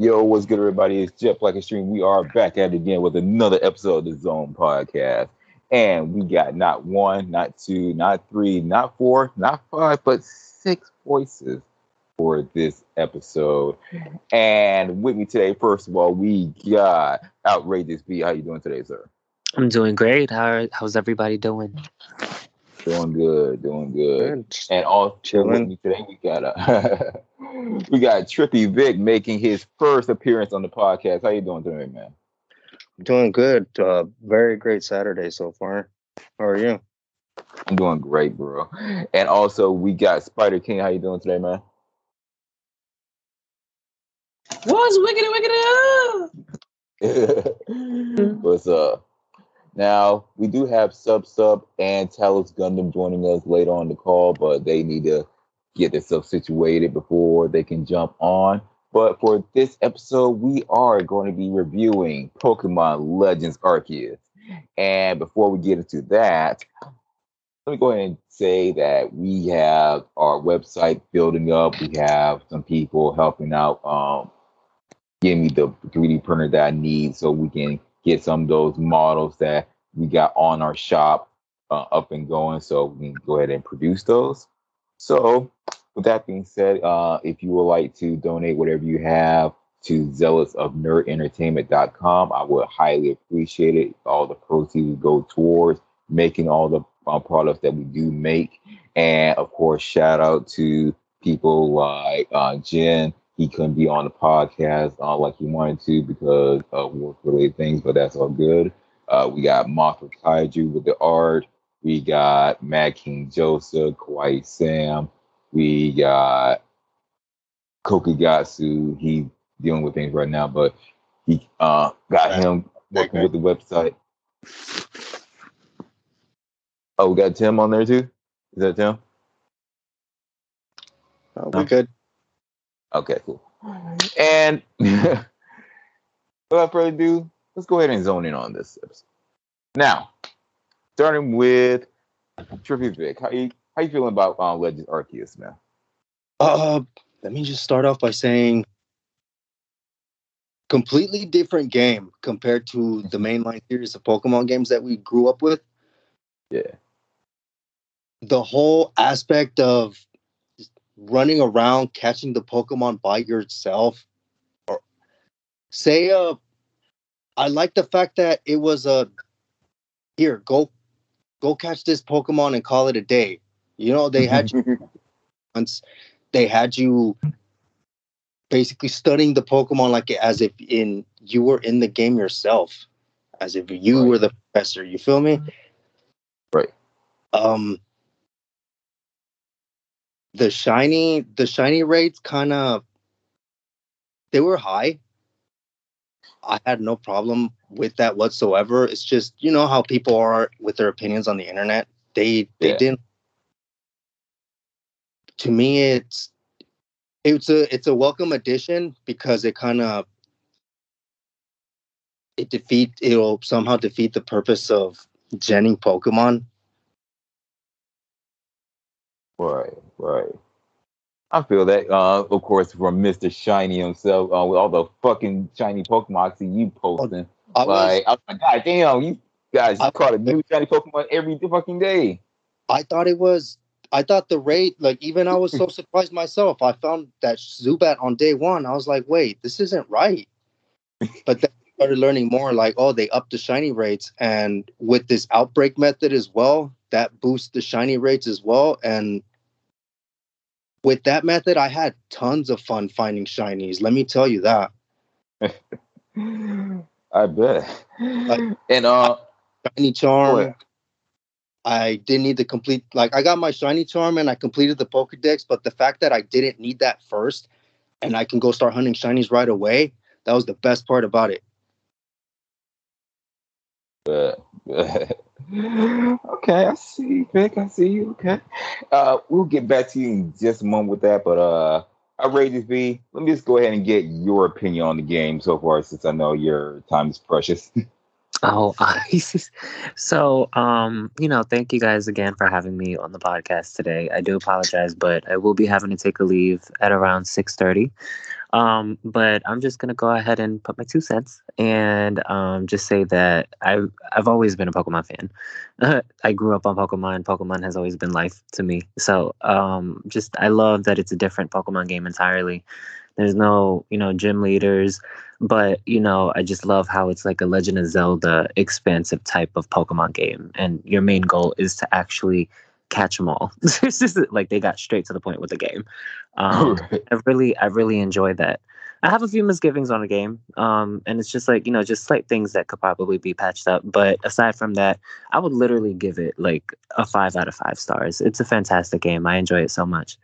Yo, what's good, everybody? It's Jet Black Extreme. We are back at it again with another episode of the Zone Podcast. And we got not one, not two, not three, not four, not five, but six voices for this episode. And with me today, first of all, we got Outrageous V. How you doing today, sir? I'm doing great. How how's everybody doing? Doing good, doing good. And all chilling today, we got a we got Trippy Vic making his first appearance on the podcast. How you doing today, man? Doing good. Uh, very great Saturday so far. How are you? I'm doing great, bro. And also we got Spider King. How you doing today, man? What's wicked, wicked? What's up? Now we do have Sub Sub and Talos Gundam joining us later on the call, but they need to get themselves situated before they can jump on. But for this episode, we are going to be reviewing Pokemon Legends Arceus. And before we get into that, let me go ahead and say that we have our website building up. We have some people helping out, um, me the 3D printer that I need so we can get some of those models that we got on our shop uh, up and going so we can go ahead and produce those. So, with that being said, uh, if you would like to donate whatever you have to zealous of nerdentertainment.com, I would highly appreciate it. All the proceeds go towards making all the uh, products that we do make. And of course, shout out to people like uh, Jen he couldn't be on the podcast uh, like he wanted to because of work related things, but that's all good. Uh, we got Mothra Kaiju with the art. We got Mad King Joseph, Kawaii Sam. We got Kokugatsu. He's dealing with things right now, but he uh, got him working with the website. Oh, we got Tim on there too. Is that Tim? Oh, we no? good. Okay, cool. And without further ado, let's go ahead and zone in on this episode. Now, starting with Trippy Vic, how you how you feeling about uh, Legends Arceus, man? Uh, let me just start off by saying completely different game compared to the mainline series of Pokemon games that we grew up with. Yeah. The whole aspect of running around catching the Pokemon by yourself. Or say uh I like the fact that it was a uh, here, go go catch this Pokemon and call it a day. You know, they had you once they had you basically studying the Pokemon like as if in you were in the game yourself. As if you right. were the professor. You feel me? Right. Um the shiny the shiny rates kind of they were high. I had no problem with that whatsoever. It's just you know how people are with their opinions on the internet? They they yeah. didn't. To me it's it's a it's a welcome addition because it kind of it defeat it'll somehow defeat the purpose of genning pokemon. Right, right. I feel that, uh, of course, from Mr. Shiny himself, uh, with all the fucking shiny Pokemon see you posting. I like, was, I was like, God damn, you guys I, caught a new shiny Pokemon every fucking day. I thought it was, I thought the rate, like, even I was so surprised myself. I found that Zubat on day one. I was like, wait, this isn't right. But then I started learning more, like, oh, they upped the shiny rates. And with this outbreak method as well, that boosts the shiny rates as well. And with that method, I had tons of fun finding shinies. Let me tell you that. I bet. Like, and uh, shiny charm. I didn't need to complete. Like I got my shiny charm and I completed the Pokedex, but the fact that I didn't need that first, and I can go start hunting shinies right away, that was the best part about it. okay, I see, Vic. I see you. Okay. Uh, we'll get back to you in just a moment with that, but uh, outrageous V. Let me just go ahead and get your opinion on the game so far, since I know your time is precious. Oh, so um, you know, thank you guys again for having me on the podcast today. I do apologize, but I will be having to take a leave at around six thirty. Um, but I'm just gonna go ahead and put my two cents and um, just say that I've I've always been a Pokemon fan. I grew up on Pokemon. Pokemon has always been life to me. So um, just I love that it's a different Pokemon game entirely. There's no you know gym leaders, but you know I just love how it's like a Legend of Zelda expansive type of Pokemon game, and your main goal is to actually catch them all. it's just like they got straight to the point with the game. Um, Right. I really, I really enjoyed that. I have a few misgivings on the game, um, and it's just like you know, just slight things that could probably be patched up. But aside from that, I would literally give it like a five out of five stars. It's a fantastic game. I enjoy it so much.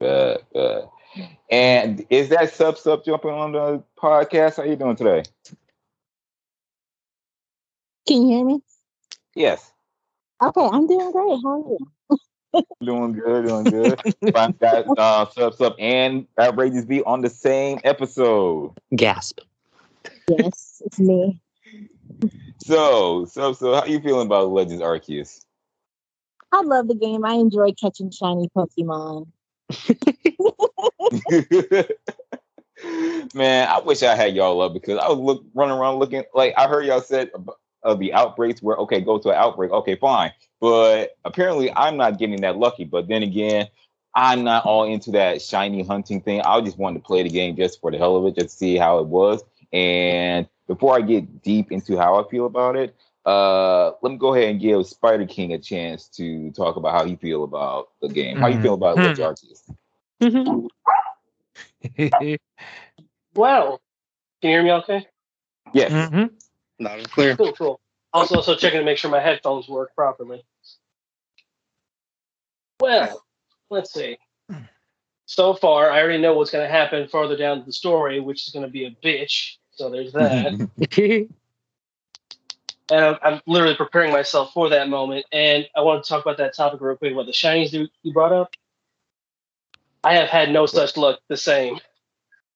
Uh, uh, and is that sub sub jumping on the podcast? How you doing today? Can you hear me? Yes, Okay, I'm doing great. How are you? doing good, doing good. Find that uh, sub sub and outrageous V on the same episode. Gasp. Yes, it's me. So, sub sub, how you feeling about Legends Arceus? I love the game. I enjoy catching shiny Pokemon. Man, I wish I had y'all up because I was look running around looking like I heard y'all said of the outbreaks where okay, go to an outbreak, okay, fine. But apparently I'm not getting that lucky. But then again, I'm not all into that shiny hunting thing. I just wanted to play the game just for the hell of it, just to see how it was. And before I get deep into how I feel about it, uh, let me go ahead and give Spider King a chance to talk about how he feel about the game. How you Mhm. feel about Hmm. Legends Arceus? Well, can you hear me okay? Yes. Mm-hmm. Not as clear. Cool, cool. Also, also checking to make sure my headphones work properly. Well, let's see. So far, I already know what's going to happen farther down the story, which is going to be a bitch. So there's that. and I'm, I'm literally preparing myself for that moment. And I want to talk about that topic real quick. What the shinies you you brought up? I have had no such luck the same.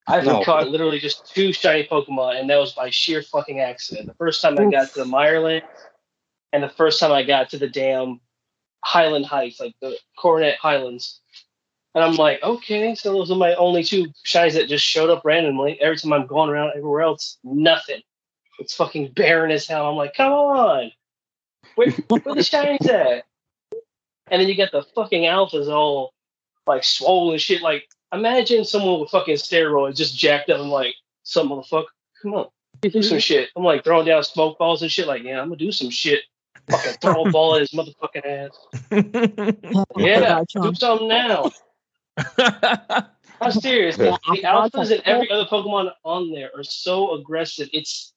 I've No. caught literally just two shiny Pokemon, and that was by sheer fucking accident. The first time I got to the Mireland, and the first time I got to the damn Highland Heights, like the Coronet Highlands. And I'm like, okay, so those are my only two shinies that just showed up randomly. Every time I'm going around everywhere else, nothing. It's fucking barren as hell. I'm like, come on. Where, where the shinies at? And then you get the fucking alphas all like swollen shit. Like, imagine someone with fucking steroids just jacked up and like, some motherfucker, come on, do some mm-hmm. shit. I'm like throwing down smoke balls and shit. Like, yeah, I'm gonna do some shit. Fucking throw a ball at his motherfucking ass. Yeah, do something now. I'm serious. Yeah, the I- alphas and every other Pokemon on there are so aggressive. It's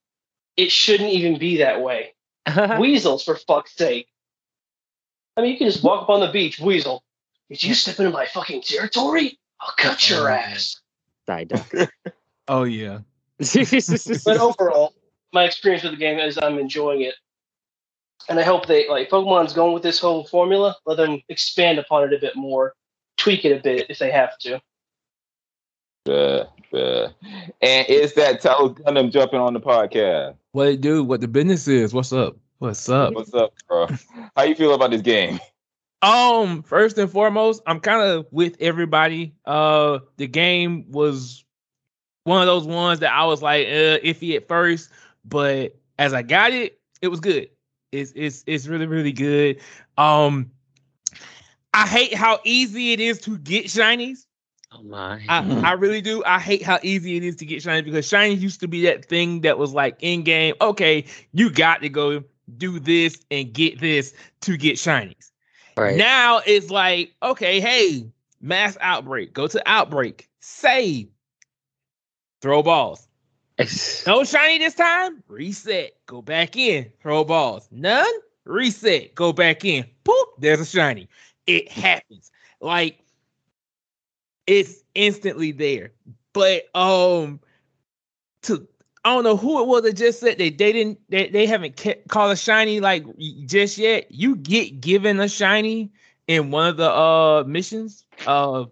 it shouldn't even be that way. Weasels, for fuck's sake. I mean, you can just walk up on the beach, Weasel. Did you step into my fucking territory? I'll cut your Oh, ass. Psyduck. oh yeah. But overall, my experience with the game is I'm enjoying it. And I hope they like Pokemon's going with this whole formula. Let them expand upon it a bit more, tweak it a bit if they have to. Uh, uh, and is that Talos Gundam jumping on the podcast? What it do? What the business is? What's up? What's up? What's up, bro? How you feel about this game? Um, first and foremost, I'm kind of with everybody. Uh, the game was one of those ones that I was like uh, iffy at first, but as I got it, it was good. It's it's it's really really good. Um, I hate how easy it is to get shinies. oh my. I, I really do. I hate how easy it is to get shiny because shiny used to be that thing that was like in game. Okay, you got to go do this and get this to get shinies. Right. Now it's like, okay, hey, mass outbreak. Go to outbreak. Save. Throw balls. No shiny this time. Reset. Go back in. Throw balls. None. Reset. Go back in. Poop. There's a shiny. It happens. Like it's instantly there. But um, to I don't know who it was that just said that they didn't they, they haven't ca- called a shiny like just yet. You get given a shiny in one of the uh missions. Uh,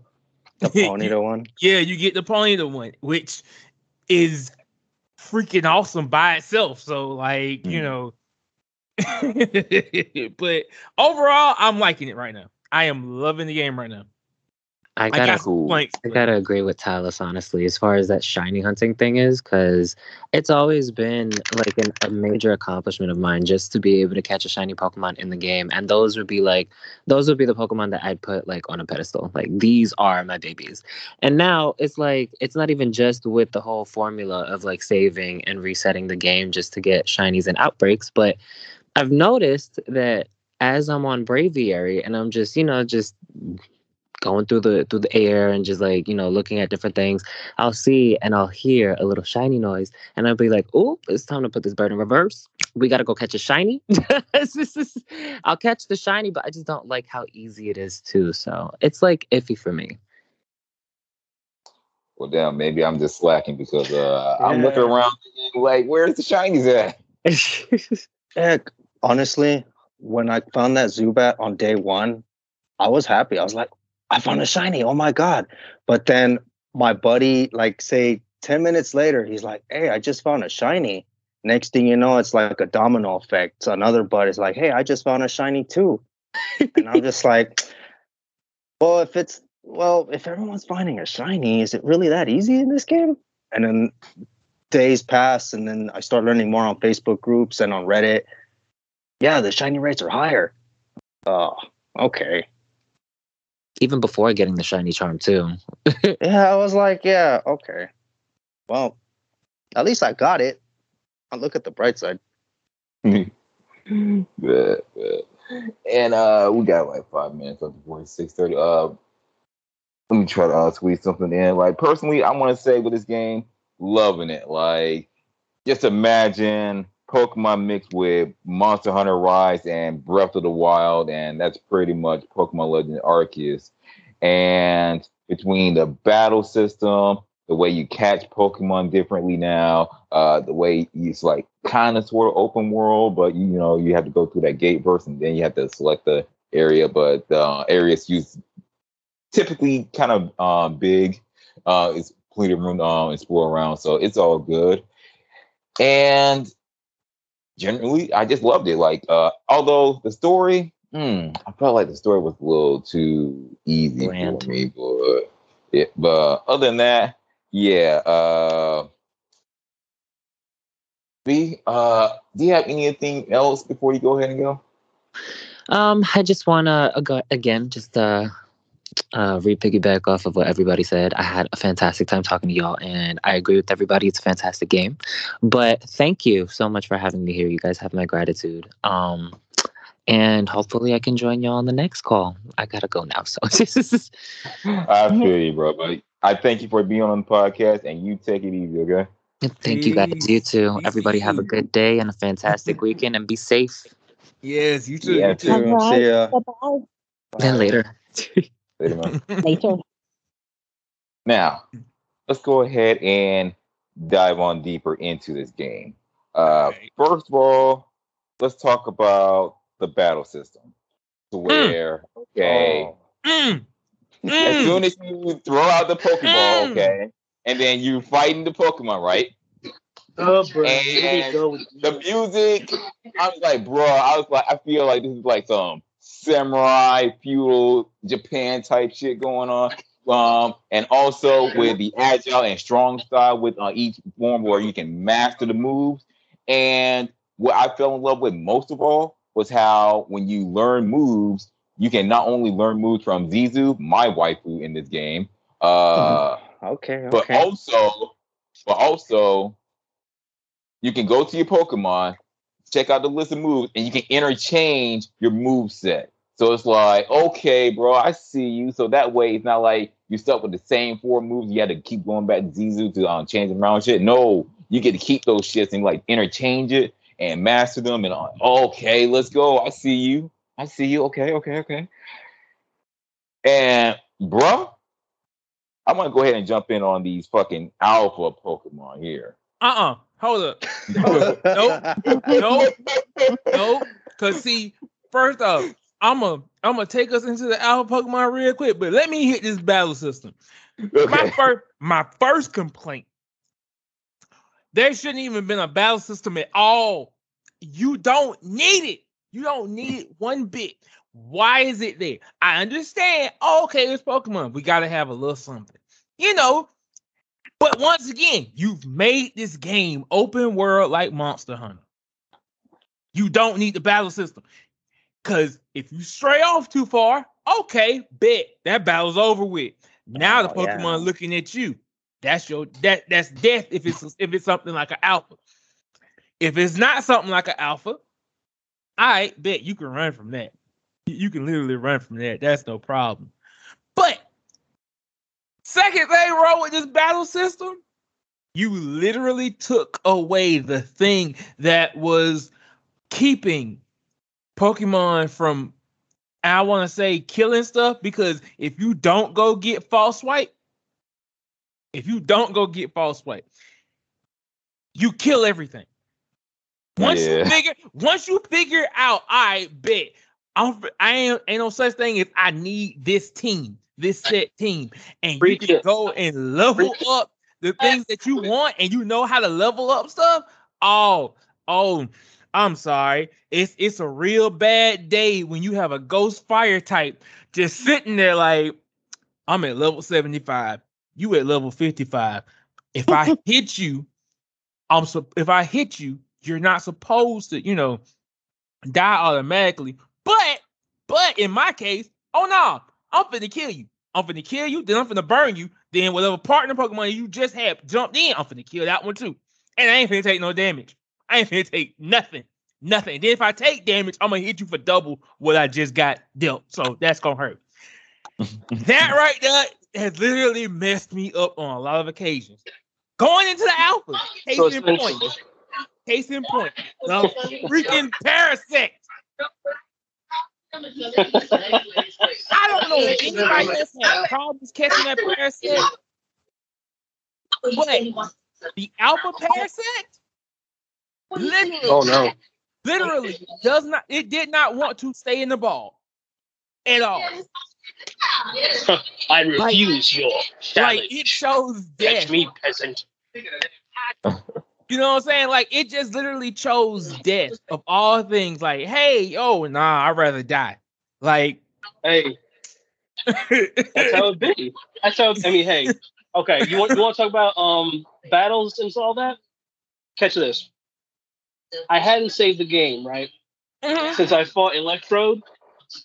The Ponyta one. yeah, you get the Ponyta one, which is freaking awesome by itself. So like, you Mhm. know, but overall, I'm liking it right now. I am loving the game right now. I I gotta got some cool. complaints. I gotta agree with Talos honestly, as far as that shiny hunting thing is, because it's always been like an, a major accomplishment of mine just to be able to catch a shiny Pokemon in the game, and those would be like those would be the Pokemon that I'd put like on a pedestal. Like these are my babies, and now it's like it's not even just with the whole formula of like saving and resetting the game just to get shinies and outbreaks, but I've noticed that as I'm on Braviary and I'm just you know just going through the through the air and just like you know looking at different things i'll see and i'll hear a little shiny noise and i'll be like oh it's time to put this bird in reverse we gotta go catch a shiny just- i'll catch the shiny but i just don't like how easy it is too so it's like iffy for me Well, damn, maybe I'm just slacking because uh, I'm looking around like, where's the shinies at? Heck, honestly, when I found that Zubat on day one, I was happy. I was like, I found a shiny. Oh my God. But then my buddy, like, say 10 minutes later, he's like, Hey, I just found a shiny. Next thing you know, it's like a domino effect. So another bud is like, Hey, I just found a shiny too. and I'm just like, Well, if it's, well, if everyone's finding a shiny, is it really that easy in this game? And then days pass, and then I start learning more on Facebook groups and on Reddit. Yeah, the shiny rates are higher. Oh, okay. Even before getting the shiny charm too Yeah, I was like, yeah, okay. Well, at least I got it. I'll look at the bright side. But, but- and uh, we got like five minutes up before six thirty. Uh, let me try to uh, squeeze something in. Like personally, I want to say with this game, loving it. Like just imagine Pokemon mixed with Monster Hunter Rise and Breath of the Wild, and that's pretty much Pokemon Legend Arceus. And between the battle system, the way you catch Pokemon differently now, uh, the way it's like kind of sort of open world, but you, know you have to go through that gate first, and then you have to select the area. But uh, areas use typically kind of um, big. Uh, it's plenty of room to um, explore around, so it's all good. And generally, I just loved it. Like, uh, although the story, hmm, I felt like the story was a little too easy for me, but it, but other than that, yeah. Uh, V, uh, do you have anything else before you go ahead and go? Um, I just want to again just uh, uh, re piggyback off of what everybody said. I had a fantastic time talking to y'all, and I agree with everybody. It's a fantastic game. But thank you so much for having me here. You guys have my gratitude. Um, and hopefully I can join y'all on the next call. I gotta go now, so I feel you, bro. But I thank you for being on the podcast, and you take it easy, okay? thank you guys. You too. Everybody have a good day and a fantastic weekend, and be safe. Yes, you too. Yeah, you too. too. All right. See ya. Bye-bye. Then later. Later, man. Later. Now, let's go ahead and dive on deeper into this game. Uh, Right. First of all, let's talk about the battle system. To where, okay, Oh, Mm, as mm. soon as you throw out the Pokeball, Mm. okay, and then you fighting the Pokemon, right? Oh, bro. Here And go. with The music, I was like, bro, I was like, I feel like this is like some samurai feudal Japan type shit going on. Um, and also with the agile and strong style with uh, each form where you can master the moves. And what I fell in love with most of all was how when you learn moves, you can not only learn moves from Zisu, my waifu in this game, uh, okay, but also, but also, you can go to your Pokemon, check out the list of moves, and you can interchange your move set. So it's like, okay, bro, I see you. So that way, it's not like you stuck with the same four moves. You had to keep going back to Zisu to um, change them around. Shit, no, you get to keep those shits and like interchange it and master them. And uh, okay, let's go. I see you. I see you. Okay, okay, okay. And bro, I want to go ahead and jump in on these fucking alpha Pokemon here. Uh-uh. Hold up. Nope. Nope. Nope. Cause see, first off, I'm a I'm gonna take us into the alpha Pokemon real quick, but let me hit this battle system. My first my first complaint. There shouldn't even been a battle system at all. You don't need it. You don't need it one bit. Why is it there? I understand. Oh, okay, it's Pokemon. We gotta have a little something. You know, but once again, you've made this game open world like Monster Hunter. You don't need the battle system. Cause if you stray off too far, okay, bet that battle's over with. Now the Oh, yeah. Pokemon looking at you. That's your that that's death if it's if it's something like an alpha. If it's not something like an alpha, I bet you can run from that. You can literally run from that. That's no problem. But second thing wrong with this battle system, you literally took away the thing that was keeping Pokemon from I want to say killing stuff because if you don't go get false swipe, if you don't go get false swipe, you kill everything. Once you figure, once you figure out, I bet I'm, I ain't, ain't no such thing as I need this team, this set team, and you can go and level up the things that you want, and you know how to level up stuff. Oh, oh, I'm sorry. It's it's a real bad day when you have a ghost fire type just sitting there like I'm at level 75. You at level 55. If I hit you, I'm so if I hit you, you're not supposed to, you know, die automatically. But but in my case, oh no, I'm finna kill you. I'm finna kill you, then I'm finna burn you. Then whatever partner Pokemon you just had jumped in, I'm finna kill that one too. And I ain't finna take no damage. I ain't finna take nothing. Nothing. Then if I take damage, I'm gonna hit you for double what I just got dealt. So that's gonna hurt. that right there has literally messed me up on a lot of occasions. Going into the alpha, case So in point. Case in point. The freaking parasect. I don't know. If anybody else had problems catching that parasect. But the alpha parasect literally, oh no. literally. Does not it did not want to stay in the ball. At all. I refuse your Like it shows death. Catch me, peasant. You know what I'm saying? Like it just literally chose death of all things. Like, hey, oh nah, I'd rather die. Like Hey, that's how it be. That's how. I mean, hey. Okay, you want you want to talk about um battles and all that? Catch this. I hadn't saved the game right since I fought Electrode,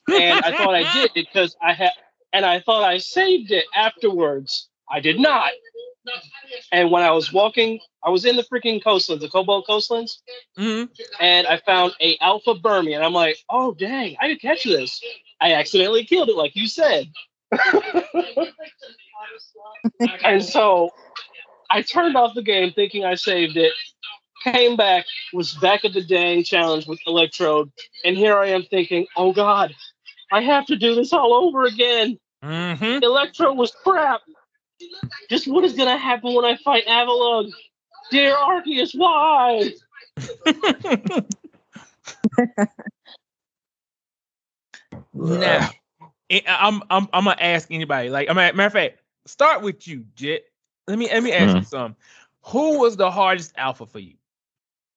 and I thought I did because I had, and I thought I saved it afterwards. I did not. And when I was walking, I was in the freaking coastlands, the Cobalt coastlands, Mhm. and I found a alpha Burmy, and I'm like, oh dang, I could catch this. I accidentally killed it, like you said. and so I turned off the game thinking I saved it, came back, was back at the dang challenge with Electrode, and here I am thinking, oh god, I have to do this all over again. Mhm. Electro was crap. Just what is gonna happen when I fight Avalugg? Dear Arceus, why? now, I'm I'm I'm gonna ask anybody. Like, I'm matter of fact, start with you, Jet. Let me let me ask you mm-hmm. something. Who was the hardest alpha for you?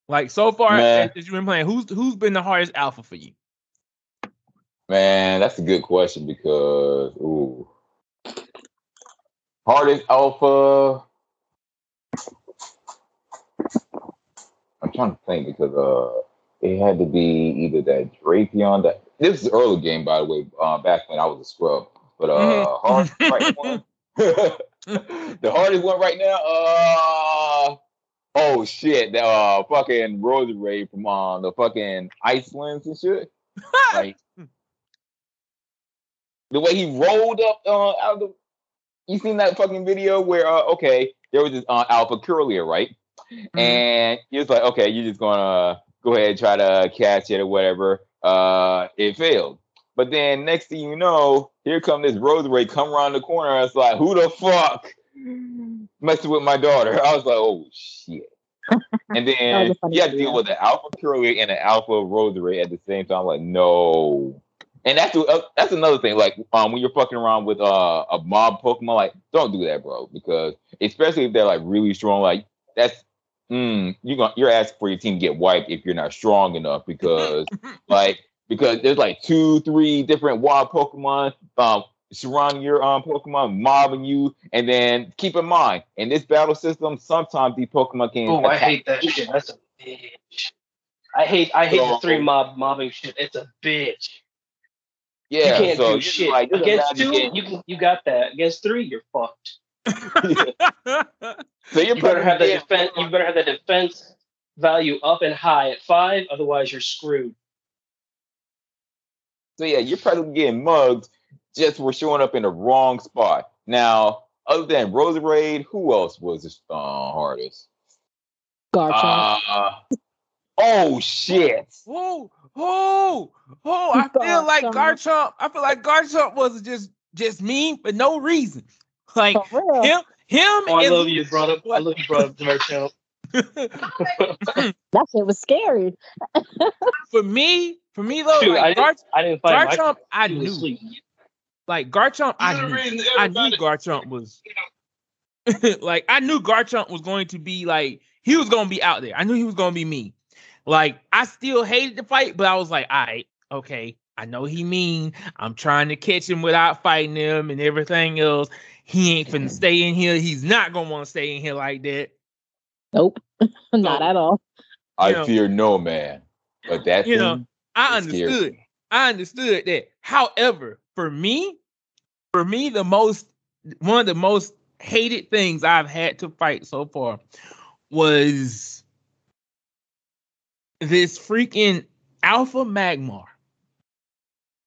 Like so far Man. as you've been playing, who's who's been the hardest alpha for you? Man, that's a good question because ooh. Hardest alpha. I'm trying to think because uh it had to be either that Drapion that this is early game by the way, uh, back when I was a scrub. But uh Mhm. hardest right one. the hardest one right now, uh oh shit, the uh fucking Roserade from uh, the fucking Icelands and shit. Like the way he rolled up uh, out of the. You seen that fucking video where uh, okay, there was this uh, Alpha Kirlia, right? And he was like, okay, you're just gonna go ahead and try to catch it or whatever. Uh, it failed. But then next thing you know, here come this Roserade come around the corner. And it's like, who the fuck messing with my daughter? I was like, oh shit. And then was you have to deal with the Alpha Kirlia and the Alpha Roserade at the same time. I'm like, no. And that's uh, that's another thing. Like um, when you're fucking around with uh, a mob Pokemon, like don't do that, bro. Because especially if they're like really strong, like that's mm, you're gonna you're asking for your team to get wiped if you're not strong enough because like because there's like two, three different wild Pokemon um surrounding your um Pokemon, mobbing you, and then keep in mind in this battle system, sometimes these Pokemon can Oh, I hate that shit. That's a bitch. I hate I hate the three mob mobbing shit. It's a bitch. Yeah, you can't so do shit. like, Against imagine two, getting- you can you got that. Against three, you're fucked. so you're You better have that getting- defense. You better have that defense value up and high at five. Otherwise, you're screwed. So yeah, you're probably getting mugged just for showing up in the wrong spot. Now, other than Roserade, who else was the uh, hardest? Garchomp. Uh, oh shit! Oh, oh, oh! I feel like Garchomp. Garchomp. I feel like Garchomp was just just mean for no reason. Like him, him. Oh, I and love you, brought up. I love you, brought up Garchomp. That shit was scary. for me, for me though, Shoot, I like didn't, Gar- I didn't find my Garchomp, I knew. asleep. Like Garchomp, I knew. I knew Garchomp was like I knew Garchomp was going to be like he was going to be out there. I knew he was going to be me. Like I still hated the fight, but I was like, all right, okay. I know he mean. I'm trying to catch him without fighting him and everything else. He ain't finna mm-hmm. stay in here. He's not gonna want to stay in here like that. Nope. Not So- at all. I You know- fear no man, but that You know, I understood. me. I understood that. However, for me, for me, the most one of the most hated things I've had to fight so far was this freaking alpha magmar.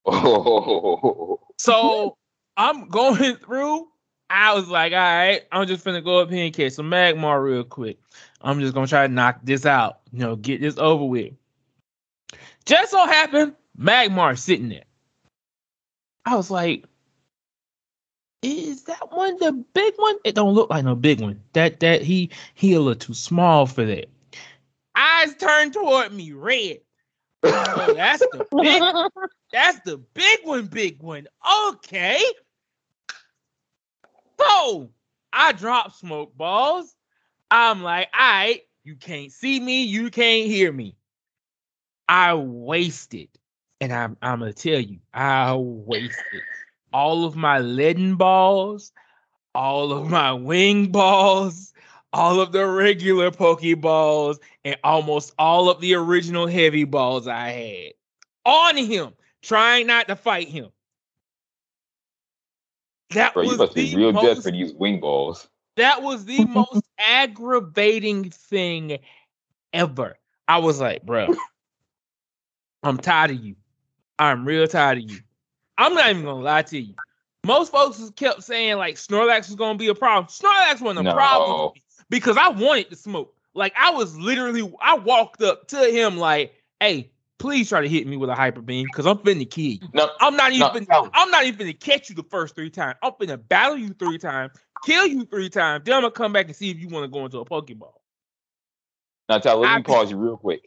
Oh, So I'm going through. I was like, all right, I'm just gonna go up here and catch some magmar real quick. I'm just gonna try to knock this out, you know, get this over with. Just so happened, magmar sitting there. I was like, is that one the big one? It don't look like no big one. That that he he a little too small for that. Eyes turned toward me, red. Oh, that's the big that's the big one, big one. Okay. So I drop smoke balls. I'm like, all right, you can't see me, you can't hear me. I wasted, and I'm I'm gonna tell you, I wasted all of my leaden balls, all of my wing balls, all of the regular Pokeballs, and almost all of the original heavy balls I had on him, trying not to fight him. That bro, you was must be the real most, desperate to use wing balls. That was the most aggravating thing ever. I was like, bro, I'm tired of you. I'm real tired of you. I'm not even gonna lie to you. Most folks kept saying like Snorlax was gonna be a problem. Snorlax wasn't a No. problem for because I wanted to smoke. Like I was literally, I walked up to him like, "Hey, please try to hit me with a hyper beam because I'm finna kill you. No, I'm not even. no. I'm not even finna catch you the first three times. I'm finna battle you three times, kill you three times. Then I'm gonna come back and see if you want to go into a Pokeball. Now, Talos, let I me pause you real quick.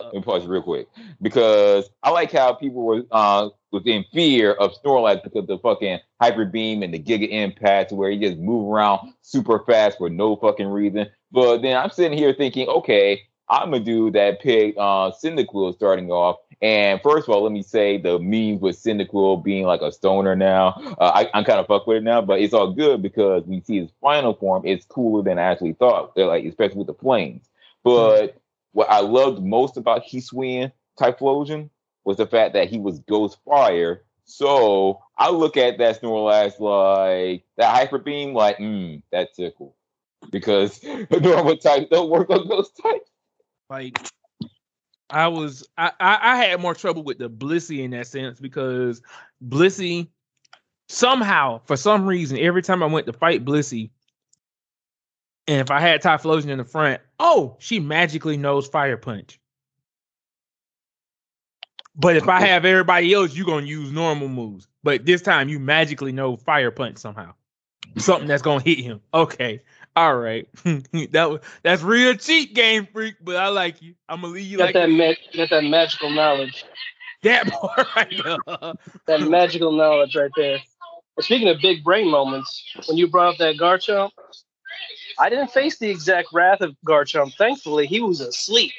Let me pause you real quick because I like how people were uh was in fear of Snorlax because the fucking hyper beam and the Giga Impact, where he just move around super fast for no fucking reason. But then I'm sitting here thinking, okay, I'm a dude that picked uh Cyndaquil starting off. And first of all, let me say the memes with Cyndaquil being like a stoner now. Uh, I, I'm kind of fuck with it now, but it's all good because we see his final form. It's cooler than I actually thought, like especially with the flames. But what I loved most about Hisuian Typhlosion was the fact that he was Ghost Fire. So I look at that Snorlax like that Hyper Beam, like, mm, that tickle. Because normal types don't work on Ghost types. Like I was, I, I, I had more trouble with the Blissey in that sense because Blissey somehow, for some reason, every time I went to fight Blissey, and if I had Typhlosion in the front, oh, she magically knows Fire Punch. But if I have everybody else, you're gonna use normal moves. But this time you magically know Fire Punch somehow. Something that's gonna hit him. Okay. All right. that was that's real cheap game freak, but I like you. I'm gonna leave you Got like that ma- got that magical knowledge. that part right there. That magical knowledge right there. And speaking of big brain moments, when you brought up that Garchomp, I didn't face the exact wrath of Garchomp. Thankfully, he was asleep.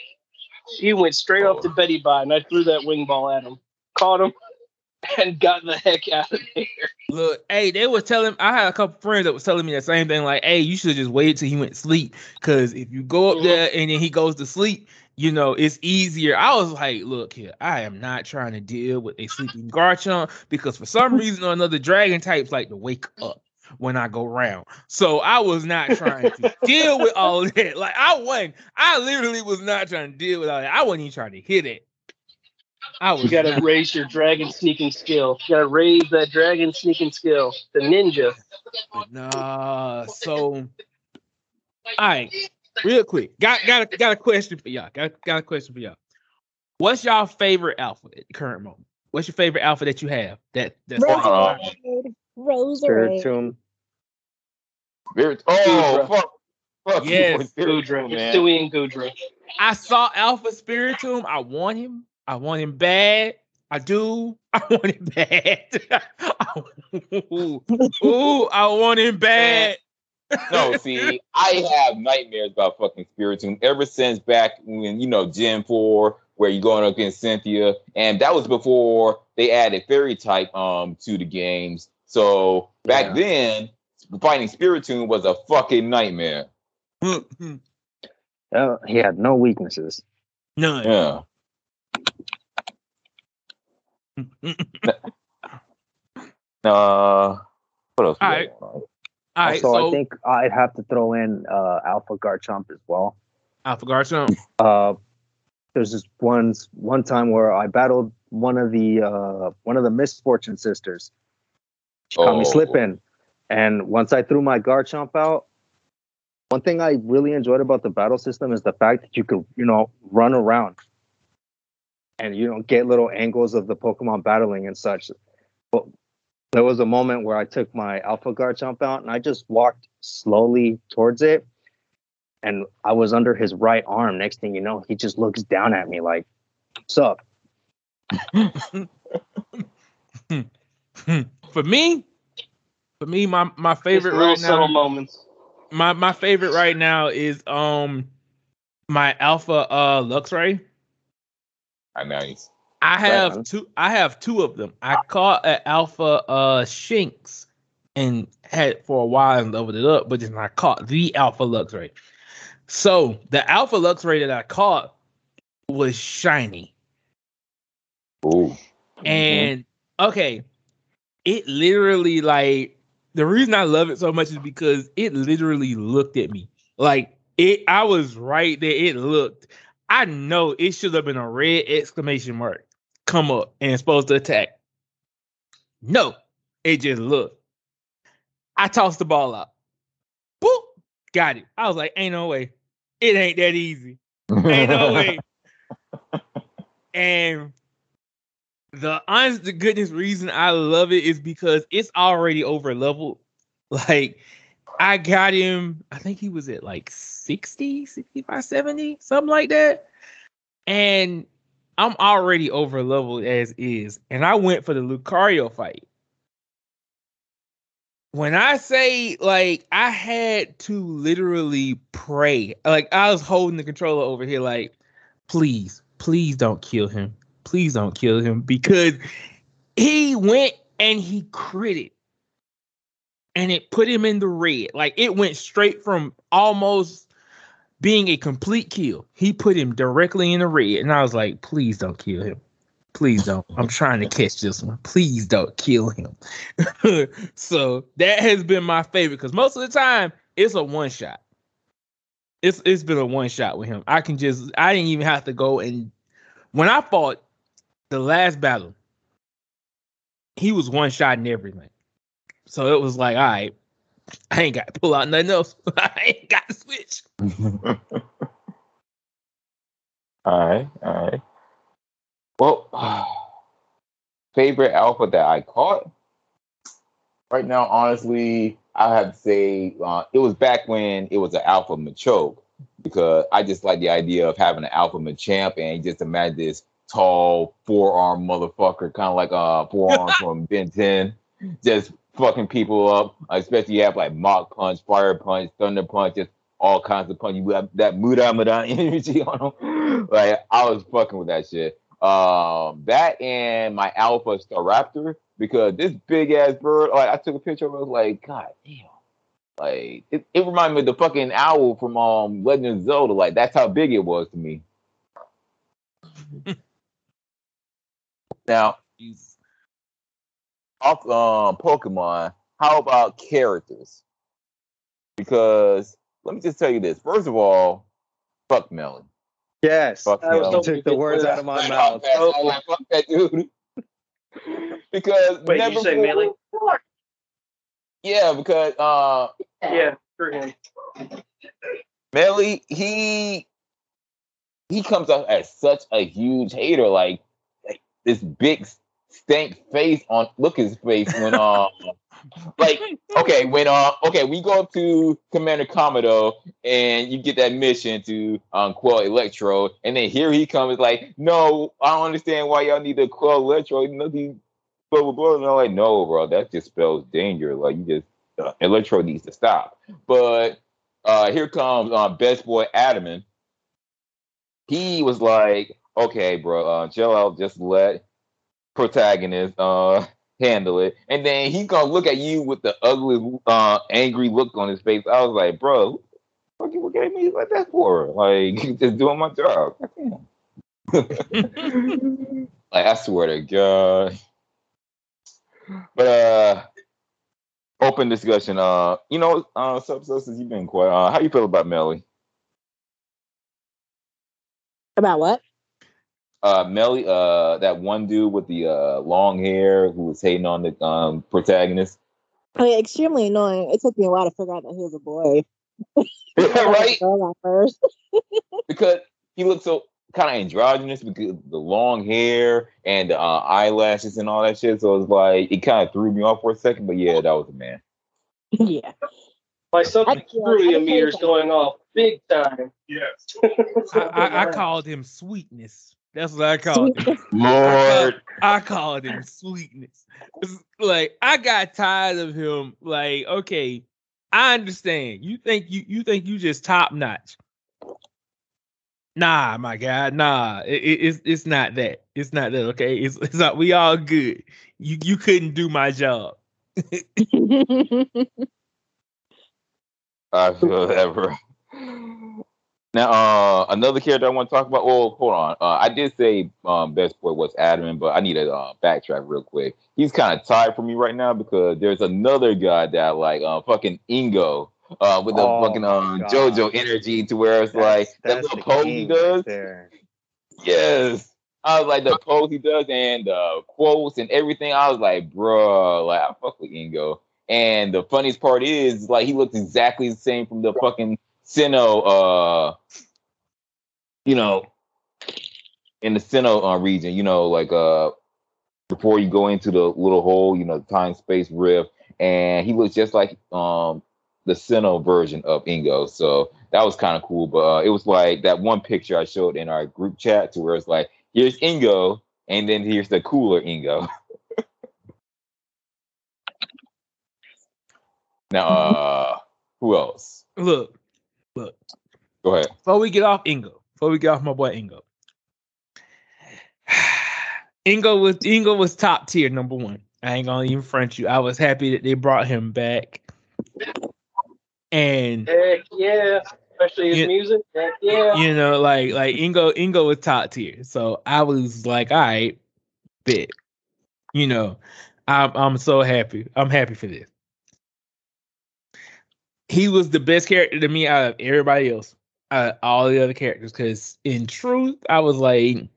He went straight off to Betty Bye, and I threw that wing ball at him, caught him, and got the heck out of there. Look, hey, they was telling. I had a couple friends that was telling me the same thing. Like, hey, you should just wait till he went to sleep, because if you go up Mhm. there and then he goes to sleep, you know, it's easier. I was like, look here, I am not trying to deal with a sleeping Garchomp because for some reason or another, dragon types like to wake up when I go round. So I was not trying to deal with all of that. Like I wasn't. I literally was not trying to deal with all that. I wasn't even trying to hit it. I was You gotta not. raise your dragon sneaking skill. You gotta raise that dragon sneaking skill. The ninja. Nah, so all right, real quick. Got got a, got a question for y'all. Got got a question for y'all. What's y'all favorite alpha at the current moment? What's your favorite alpha that you have? That that's Roserade. Roserade. Spiritomb. Spirit. Oh, fuck. Fuck Yes, Goodra. You're man. Stewie and Goodra. I saw Alpha Spiritomb. I want him. I want him bad. I do. I want him bad. ooh, ooh, I want him bad. No, see, I have nightmares about fucking Spiritomb ever since back when, you know, Gen 4, where you're going up against Cynthia. And that was before they added fairy type um to the games. So back Yeah. then, fighting Spiritomb was a fucking nightmare. Uh, he had no weaknesses. None. Yeah. Uh, what else? All right. All right, also, so I think I'd have to throw in uh, Alpha Garchomp as well. Alpha Garchomp. Uh, there's this one one time where I battled one of the uh, one of the Misfortune sisters. She caught me Oh. slipping, and once I threw my Garchomp out, one thing I really enjoyed about the battle system is the fact that you could you know run around, and you know get little angles of the Pokemon battling and such. But there was a moment where I took my Alpha Guard Garchomp out and I just walked slowly towards it, and I was under his right arm. Next thing you know, he just looks down at me like, "What's up?" for me, for me, my my favorite little right subtle now. moments. My my favorite right now is um my Alpha uh Luxray. Ah, nice. I have on. two. I have two of them. I caught an alpha uh Shinx and had it for a while and leveled it up, but then I caught the alpha Luxray. So the alpha Luxray that I caught was shiny, Ooh. and okay, it literally like the reason I love it so much is because it literally looked at me like it. I was right there. It looked. I know it should have been a red exclamation mark come up and supposed to attack. No, it just looked. I tossed the ball out. Boop, got it. I was like, ain't no way. It ain't that easy. Ain't no way. And the honest to goodness reason I love it is because it's already over leveled. Like I got him, I think he was at like 60, 65, 70, something like that. And I'm already over leveled as is. And I went for the Lucario fight. When I say like I had to literally pray, like I was holding the controller over here, like, please, please don't kill him. Please don't kill him because he went and he critted and it put him in the red. Like it went straight from almost being a complete kill. He put him directly in the red. And I was like, please don't kill him. Please don't. I'm trying to catch this one. Please don't kill him. so that has been my favorite because most of the time it's a one shot. It's it's been a one shot with him. I can just I didn't even have to go and when I fought the last battle, he was one shot and everything. So it was like, all right, I ain't got to pull out nothing else. I ain't got to switch. all right, all right. Well, favorite alpha that I caught right now, honestly, I have to say uh, it was back when it was an alpha Machoke because I just like the idea of having an alpha Machamp and just imagine this tall forearm motherfucker, kind of like a forearm from Ben 10, just fucking people up. Especially you have like Mach Punch, Fire Punch, Thunder Punch, just all kinds of punch. You have that Muda energy on them. Like I was fucking with that shit. Um, that and my Alpha Staraptor because this big ass bird. Like I took a picture of it. I was like, God damn. Like it, it reminded me of the fucking owl from um Legend of Zelda. Like that's how big it was to me. now, Jesus. off um Pokemon, how about characters? Because let me just tell you this. First of all, fuck Melon. Yes. Fuck I was him. You hoping took the words out of my mouth. I was like, fuck that dude. because Wait, never you say before- melee? Yeah, because uh Yeah, for him. Melli, he he comes off as such a huge hater, like, like this big stank face on look his face when um like okay when uh okay we go up to Commander Kamado and you get that mission to um quell Electro and then here he comes like no I don't understand why y'all need to quell Electro nothing blah blah blah and I'm like no bro that just spells danger like you just uh, Electro needs to stop. But uh here comes uh, best boy Adaman he was like okay bro uh chill out just let protagonist uh handle it. And then he's gonna look at you with the ugly uh angry look on his face. I was like bro what you look at me like that for? Like just doing my job. Goddamn. like i swear to god. But uh open discussion uh you know uh subsistence you've been quiet uh how you feel about Melli? About what? Uh Melli, uh that one dude with the uh long hair who was hating on the um protagonist. I mean, extremely annoying. It took me a while to figure out that he was a boy. right? Girl at first. Because he looked so kind of androgynous because the long hair and the uh, eyelashes and all that shit. So it's like it kind of threw me off for a second, but yeah, that was a man. yeah. My I something feel- I Trulia feel meter's going off big time. Yes. I, I, I called him sweetness. That's what I called him. Lord, I called him sweetness. It's Like I got tired of him. Like, okay, I understand. You think you you think you just top notch. Nah, my God, nah. It, it- it's it's not that. It's not that. Okay, it's it's not. We all good. You you couldn't do my job. I feel that, bro. Now, uh, another character I want to talk about. Oh, hold on. Uh, I did say um, best boy was Adam, but I need to uh, backtrack real quick. He's kind of tired for me right now because there's another guy that I like, uh, fucking Ingo, uh, with the Oh, fucking um, JoJo energy to where it's like that little the pose he does. right. Yes. I was like the pose he does and uh quotes and everything. I was like, bruh, like I fuck with Ingo. And the funniest part is like he looks exactly the same from the fucking Sinnoh uh you know in the Sinnoh uh, region, you know, like uh before you go into the little hole, you know, the time space rift, and he looks just like um the Sinnoh version of Ingo. So that was kind of cool. But uh, it was like that one picture I showed in our group chat to where it's like, here's Ingo, and then here's the cooler Ingo. now, uh, who else? Look, look. Go ahead. Before we get off Ingo, before we get off my boy Ingo. Ingo was Ingo was top tier number one. I ain't gonna even front you. I was happy that they brought him back. And Heck yeah. Especially his Yeah. music. Heck yeah. you know, like like Ingo Ingo was top tier. So I was like, all right, bit. You know, I'm I'm so happy. I'm happy for this. He was the best character to me out of everybody else, out of all the other characters. Because in truth, I was like,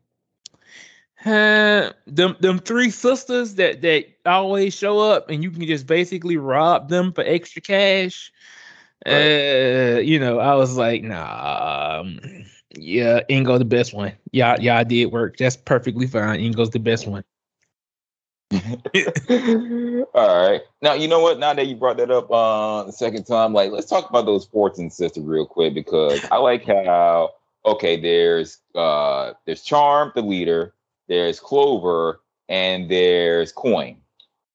huh, them them three sisters that that always show up, and you can just basically rob them for extra cash. Uh, you know, I was like, nah, um, yeah, Ingo the best one. Y'all, y'all did work. That's perfectly fine. Ingo's the best one. All right. Now you know what? Now that you brought that up uh the second time, like let's talk about those Fortune sisters real quick because I like how okay, there's uh there's Charm, the leader, there's Clover, and there's Coin.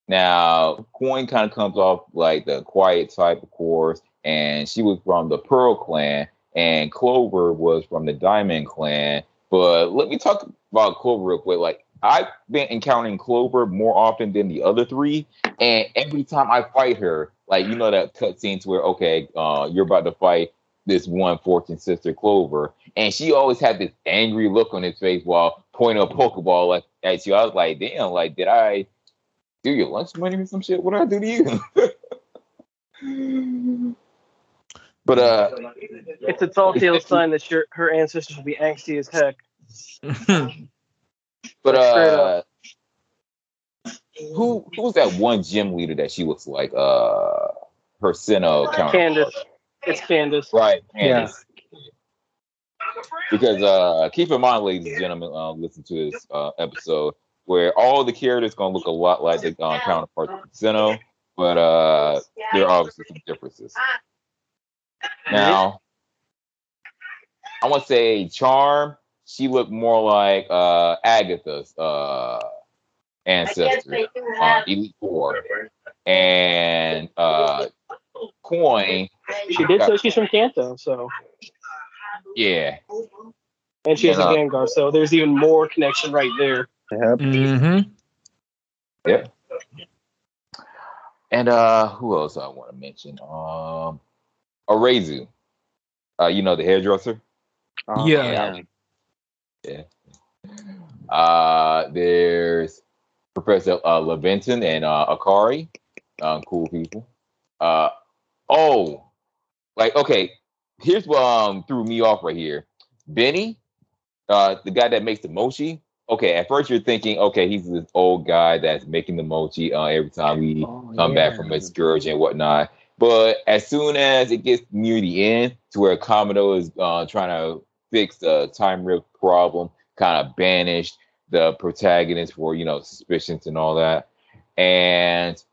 Now, Coin kind of comes off like the quiet type, of course, and she was from the Pearl clan, and Clover was from the Diamond clan. But let me talk about Clover real quick. Like, I've been encountering Clover more often than the other three, and every time I fight her, like you know that cutscenes where okay, uh, you're about to fight this one fortune sister Clover, and she always had this angry look on his face while pointing a Pokeball like at you. I was like, damn, like did I do your lunch money or some shit? What did I do to you? but uh, It's a tall tale sign that your her ancestors will be angsty as heck. but Straight uh, who who's that one gym leader that she looks like? Uh, her Sinnoh counterpart. Candice. It's Candice. Right. Yeah. Because uh, keep in mind, ladies and gentlemen, uh, listen to this uh, episode where all the characters gonna look a lot like the uh, counterparts of Sinnoh, but uh, there are obviously some differences. Now, I want to say Charm. She looked more like uh, Agatha's uh, ancestor, uh, Elite Four, and uh, Coin. She did say she's from Kanto, so Yeah, and she has a Yeah. Gengar, so there's even more connection right there. Yep. mm-hmm. Yep. And uh who else I want to mention? Um Arazu. Uh you know the hairdresser? Uh, Yeah. Yeah. Uh there's Professor uh Laventon and uh Akari. Um cool people. Uh oh like okay, here's what um threw me off right here. Beni, uh the guy that makes the mochi. Okay, at first you're thinking, okay, he's this old guy that's making the mochi uh, every time we Oh, come back from excursion and whatnot. But as soon as it gets near the end, to where Kamado is uh, trying to fix the time rift problem, kind of banished the protagonist for you know suspicions and all that, and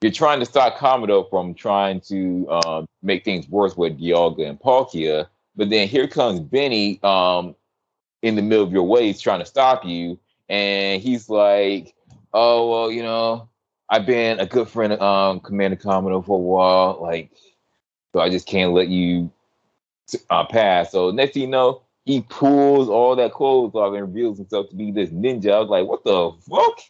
you're trying to stop Kamado from trying to um, make things worse with Dialga and Palkia. But then here comes Beni um, in the middle of your way, he's trying to stop you, and he's like, "Oh well, you know." I've been a good friend of um, Commander Kamado for a while, like, so I just can't let you uh, pass. So next thing you know, he pulls all that clothes off and reveals himself to be this ninja. I was like, what the fuck?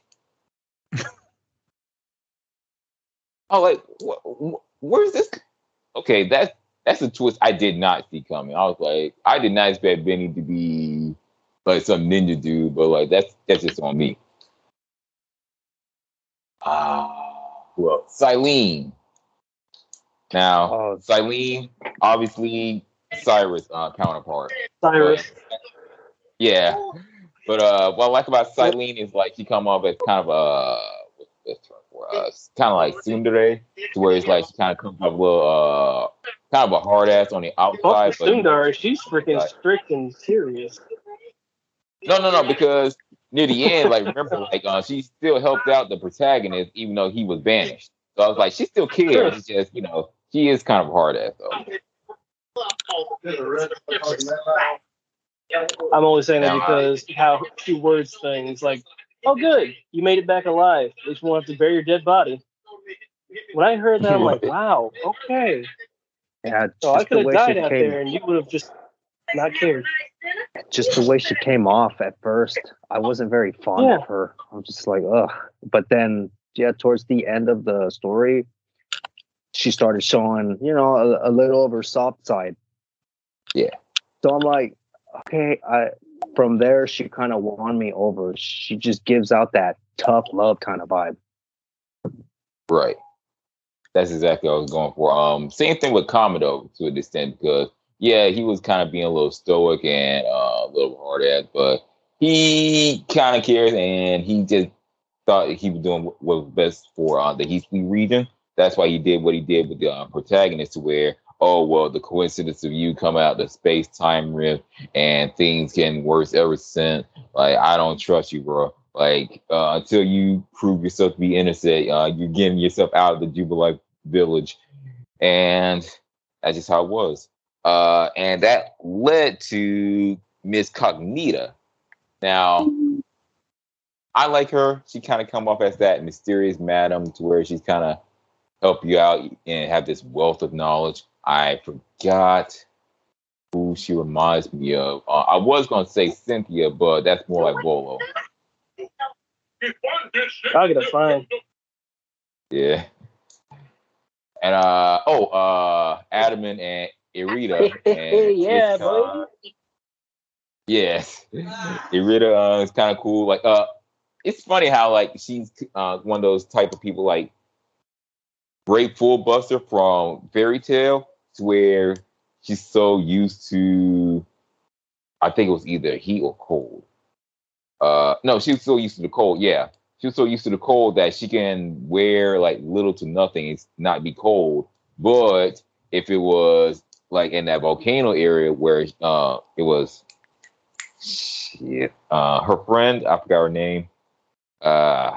I was like, wh- wh- where's this? Okay, that's that's a twist I did not see coming. I was like, I did not expect Beni to be like some ninja dude, but like that's that's just on me. Ah, who else? Cyllene. Now, Oh, Cyllene, obviously Cyrus uh, counterpart. Cyrus. Yeah, but uh, what I like about Cyllene is like she come off as kind of a what's this term for us? Kind of like tsundere, to where it's like she kind of comes off a little uh, kind of a hard ass on the outside. the but Sundar, she's freaking Right. strict and serious. No, no, no, because near the end, like remember, like uh, she still helped out the protagonist even though he was banished. So I was like, she still cares. It's just you know she is kind of hard ass though. I'm only saying that because how she words things like, "Oh, good, you made it back alive. At least we won't have to bury your dead body." When I heard that, I'm like, "Wow, okay." yeah, So I could have died out came, there, and you would have just not cared. just the way she came off at first, I wasn't very fond Yeah. of her. I'm just like, ugh. But then, yeah, towards the end of the story, she started showing, you know, a, a little of her soft side. Yeah. So I'm like, okay. I from there, she kind of won me over. She just gives out that tough love kind of vibe. Right. That's exactly what I was going for. Um, same thing with Kamado to an extent because yeah, he was kind of being a little stoic and uh, a little hard ass, but he kind of cares and he just thought he was doing what was best for uh, the Heathly region. That's why he did what he did with the uh, protagonist, where oh well, the coincidence of you coming out the space time rift and things getting worse ever since. Like I don't trust you, bro. Like uh, until you prove yourself to be innocent, uh, you're getting yourself out of the Jubilee village, and that's just how it was. Uh, and that led to Miss Cogita. Now, I like her. She kind of come off as that mysterious madam to where she's kind of help you out and have this wealth of knowledge. I forgot who she reminds me of. Uh, I was going to say Cynthia, but that's more like Bolo. I'll get a fine. Yeah. And uh oh, uh Adamant and Irida. And Yeah, it's, uh, Yes. Irida uh, is kind of cool. Like uh it's funny how like she's uh one of those type of people like Gray Fullbuster from Fairy Tail to where she's so used to I think it was either heat or cold. Uh no, she was so used to the cold, yeah. She was so used to the cold that she can wear like little to nothing and not be cold. But if it was like in that volcano area where uh it was shit, uh her friend, I forgot her name. Uh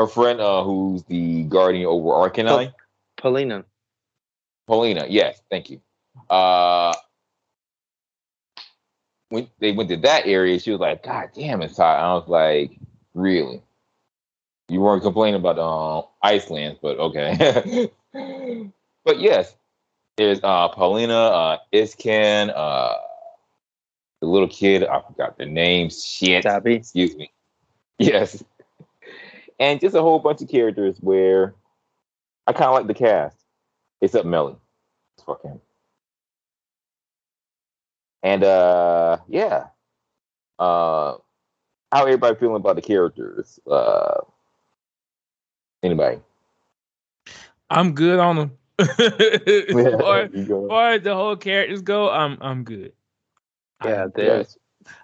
her friend uh who's the guardian over Arcanine. Palina. Palina, yes, thank you. Uh, when they went to that area, she was like, "God damn, it's hot." I was like, "Really? You weren't complaining about um Iceland, but okay." but yes, there's uh Palina, uh Iskan, uh the little kid. I forgot the name. Shit. Tabby. Excuse me. Yes. And just a whole bunch of characters where I kind of like the cast, except Melli. Fuck him. And uh, yeah. Uh, how everybody feeling about the characters? Uh, anybody? I'm good on them. as far as far as the whole characters go, I'm I'm good. Yeah, I'm-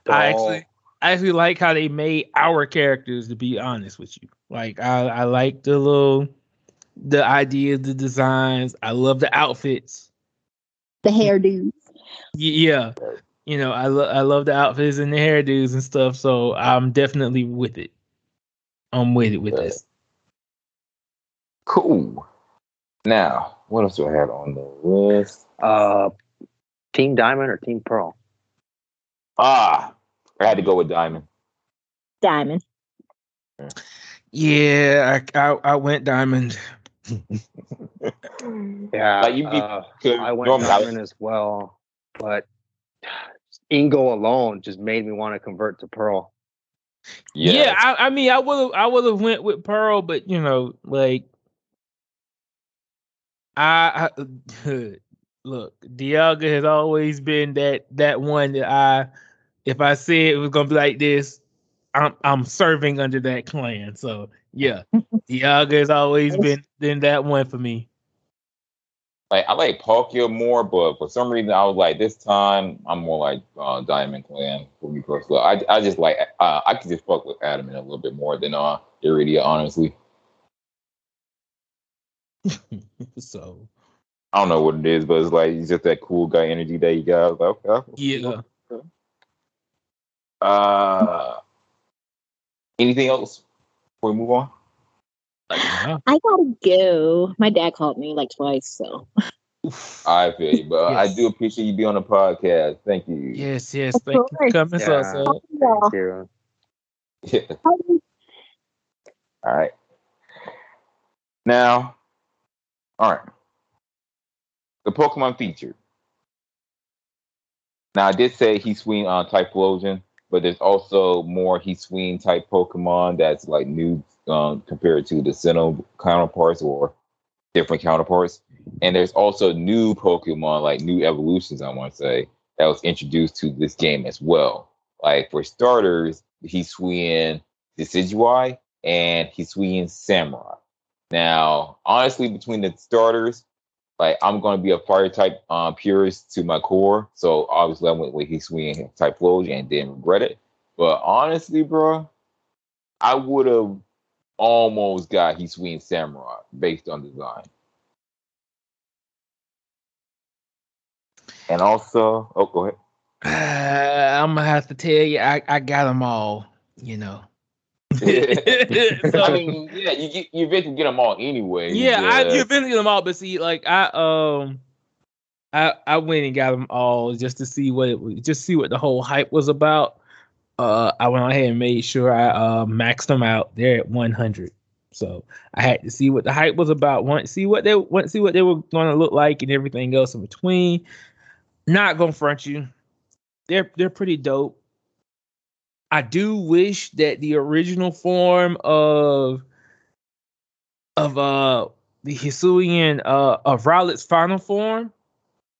they I actually I actually like how they made our characters. To be honest with you, like I I like the little the ideas, the designs. I love the outfits. The hairdos. Y- Yeah, you know I love I love the outfits and the hairdos and stuff. So I'm definitely with it. I'm with it with Right. this. Cool. Now, what else do I have on the list? uh, Team Diamond or Team Pearl? Ah, I had to go with Diamond. Diamond. Yeah, I I, I went diamond. Yeah, Like, you be- uh, 'Cause I went normally I- Diamond as well, but Ingo alone just made me want to convert to Pearl. Yes. Yeah, I, I mean, I would have, I would have went with Pearl, but you know, like, I, I look, Dialga has always been that that one that I, if I said it was gonna be like this, I'm I'm serving under that clan. So yeah, Dialga has always been been that one for me. like I like Palkia more, but for some reason I was like this time I'm more like uh, Diamond Clan for me personally. I I just like uh, I could just fuck with Adam a little bit more than uh Irida, honestly. so I don't know what it is, but it's like it's just that cool guy energy that you got. Like, okay. yeah, Uh, anything else before we move on? yeah. I gotta go. My dad called me like twice, so I feel you, but I do appreciate you being on the podcast. Thank you. yes, yes. Of Thank you for coming, Yeah. so y'all. Thank you. Yeah. All right. Now, all right. The Pokemon feature. Now, I did say Hisuian on Typhlosion, but there's also more swing type Pokemon that's like new um, compared to the Sinnoh counterparts or different counterparts. And there's also new Pokemon, like new evolutions, I want to say, that was introduced to this game as well. Like for starters, Hisuian Decidueye and Hisuian Samurott. Now, honestly, between the starters, like I'm to be a fire type um, purist to my core, so obviously I went with he's type Typhlosion and didn't regret it. But honestly, bro, I would have almost got Hisuian Samurott based on design. And also, oh, go ahead. I'm gonna have to tell you, I, I got them all. You know. I So, mean, yeah, you get, you eventually get them all anyway. yeah, I you eventually get them all, but see, like I um, I I went and got them all just to see what it was, just see what the whole hype was about. uh, I went ahead and made sure I uh, maxed them out. They're at 100. So I had to see what the hype was about. Want see what they want see what they were going to look like and everything else in between. Not gonna front you. They're they're pretty dope. I do wish that the original form of of uh the Hisuian uh of Rowlet's final form,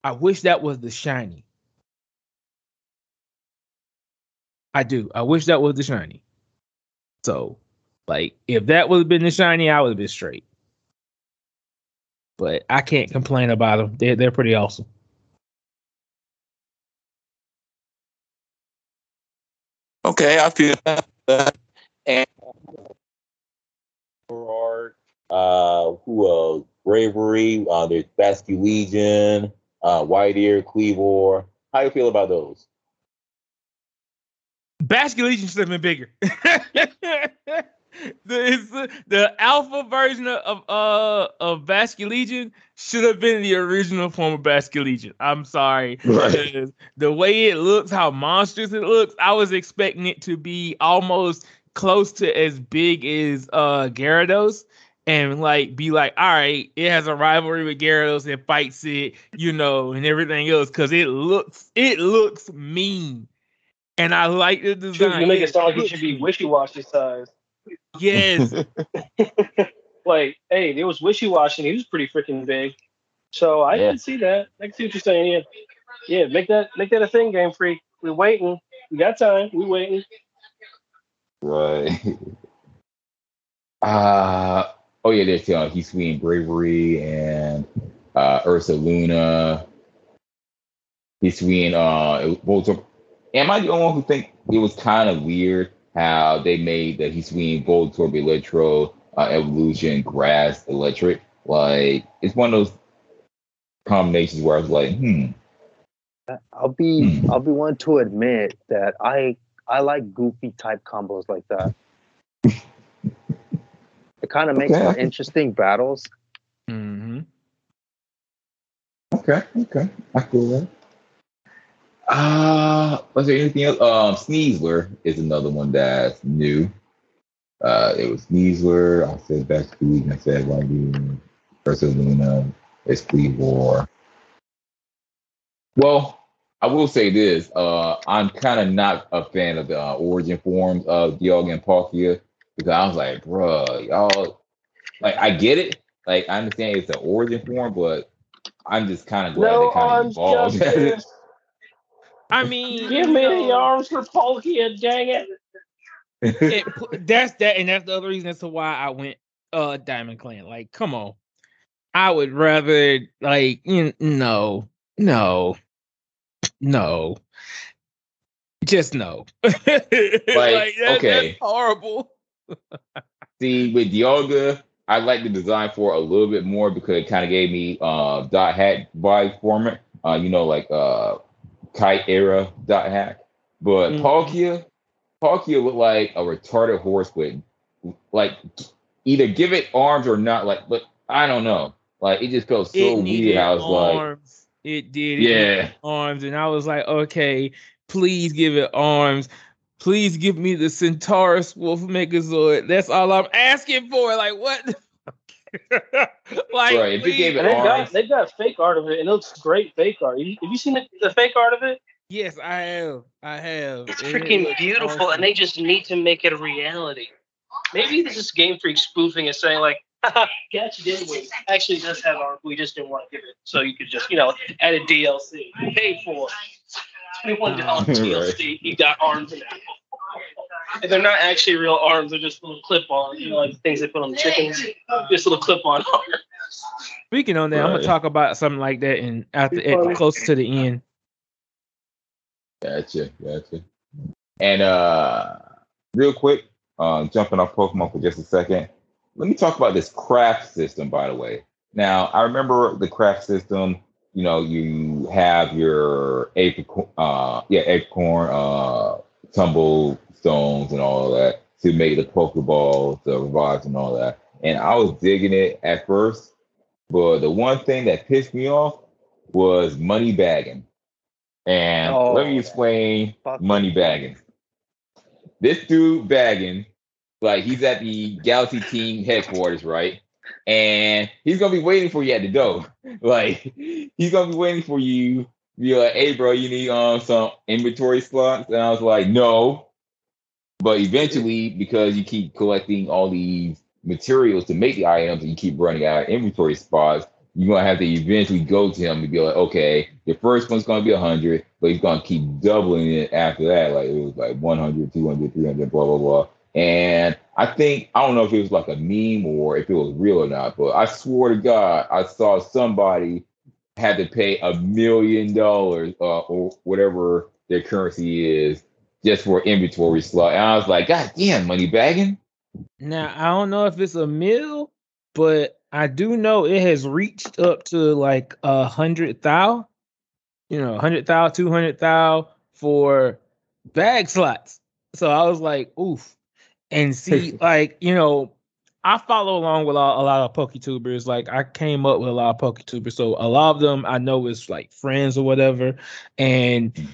I wish that was the shiny. I do. I wish that was the shiny. So, like, if that would have been the shiny, I would have been straight. But I can't complain about them. They're they're pretty awesome. Okay, I feel that. And Gerard, uh, who uh, Braviary, uh, there's Basculegion, uh, White Ear, Kleavor. How you feel about those? Basculegion should have been bigger. the, the, the alpha version of uh of Basculegion should have been the original form of Basculegion. I'm sorry. Right. The way it looks, how monstrous it looks, I was expecting it to be almost close to as big as uh Gyarados and like be like, all right, it has a rivalry with Gyarados and fights it, you know, and everything else because it looks it looks mean. And I like the Shoot, design. you make it sound like it should be wishy washy size. Yes. like, hey, there was Wishiwashi. He was pretty freaking big. So I Yeah. can see that. I can see what you're saying. Yeah, yeah. Make that make that a thing, Game Freak. We're waiting. We got time. We waiting. Right. Uh oh yeah, there's uh, Hisuian Braviary and uh Ursaluna. He's sweet uh Voltorb. Am I the only one who think it was kind of weird how they made the Hisuian Voltorb Electrode uh, evolution grass electric? Like it's one of those combinations where I was like, hmm, I'll be Hmm. I'll be one to admit that I I like goofy type combos like that. it kind of makes Okay. for interesting battles. hmm Okay, okay. I feel that. Uh, was there anything else? Um, Sneasler is another one that's new. Uh, it was Sneasler. I said Back to League. I said YD, Ursaluna, Esprit War. Well, I will say this. Uh, I'm kind of not a fan of the uh, origin forms of Dialga and Palkia because I was like, bruh, y'all, like, I get it. Like, I understand it's an origin form, but I'm just kind of glad No they kind of evolved. Justice. I mean, Give me know, the arms for Palkia, dang it. it, that's that, and that's the other reason as to why I went uh Diamond Clan. Like, come on, I would rather like you no, no, no, just no. like, that- okay. that's horrible. See, with Yoga, I like the design for it a little bit more because it kind of gave me uh, dot hack vibe format. Uh, you know, like uh, kite era dot hack. But Mhm. Palkia, Palkia looked like a retarded horse with like either give it arms or not. Like, but I don't know. Like it just felt so weird. I was like, arms. it did. It yeah, arms, and I was like, okay, please give it arms. Please give me the Centaurus Wolf Megazord. That's all I'm asking for. Like what? the? like Right, if you gave it And they've got they've got fake art of it, and it looks great fake art. Have you, seen the, the fake art of it? Yes, I have. I have. It's and it freaking beautiful, awesome. and they just need to make it a reality. Maybe this is Game Freak spoofing and saying like, "Haha, "Gotcha, didn't we?" Actually, it does have art. We just didn't want to give it, so you could just you know add a DLC. pay paid for twenty-one dollars Right. DLC. You got arms in it. And they're not actually real arms; they're just little clip-on, you know, like things they put on the chickens. Just little clip-on arms. Speaking on that, I'm gonna talk about something like that and after at close to the end. Gotcha, gotcha. And uh real quick, uh, jumping off Pokemon for just a second. Let me talk about this craft system, by the way. Now, I remember the craft system, you know, you have your apricorn, uh, yeah, apricorn, uh, tumble stones and all that to make the Pokeballs, the revives and all that. And I was digging it at first, but the one thing that pissed me off was money bagging. And let me Oh, explain fuck money bagging. this dude bagging, like he's at the Galaxy team headquarters, right? And he's gonna be waiting for you at the door. Like he's gonna be waiting for you. Be like, hey, bro, you need um some inventory slots? And I was like, no. But eventually, because you keep collecting all these materials to make the items and you keep running out of inventory spots, you're gonna have to eventually go to him to be like, okay, the first one's gonna be 100, but he's gonna keep doubling it after that. Like it was like 100, 200, 300, blah, blah, blah. And I think, I don't know if it was like a meme or if it was real or not, but I swore to God, I saw somebody had to pay a million dollars uh, or whatever their currency is just for inventory slot. And I was like, God damn, money bagging. Now I don't know if it's a mill, but I do know it has reached up to like a hundred thou, you know, hundred thou, two hundred thou for bag slots. So I was like, oof. And see, like, you know, I follow along with a, a lot of PokeTubers. Like I came up with a lot of PokeTubers. So a lot of them I know is like friends or whatever. And mm.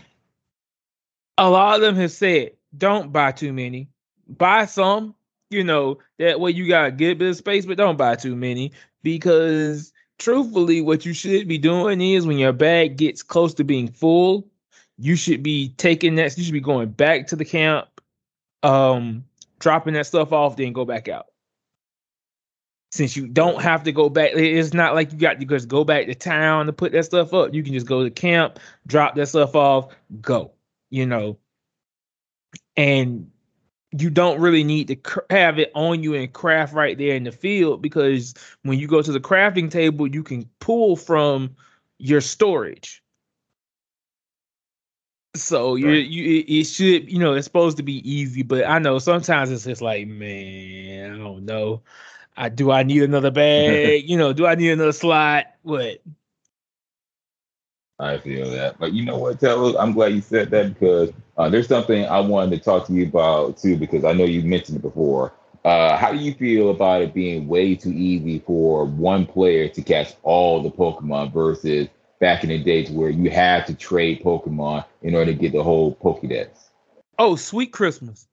A lot of them have said, don't buy too many. Buy some, you know, that way you got a good bit of space, but don't buy too many because truthfully, what you should be doing is when your bag gets close to being full, you should be taking that, you should be going back to the camp, um, dropping that stuff off, then go back out. Since you don't have to go back, it's not like you got to just go back to town to put that stuff up. You can just go to camp, drop that stuff off, go. You know, and you don't really need to have it on you and craft right there in the field because when you go to the crafting table, you can pull from your storage. So you Right. you it, it should you know it's supposed to be easy, but I know sometimes it's just like man, I don't know. I do I need another bag? you know, do I need another slot? What? I feel that. But you know what, Taylor? I'm glad you said that because uh, there's something I wanted to talk to you about too, because I know you mentioned it before. Uh, how do you feel about it being way too easy for one player to catch all the Pokemon versus back in the days where you had to trade Pokemon in order to get the whole Pokedex? Oh, sweet Christmas.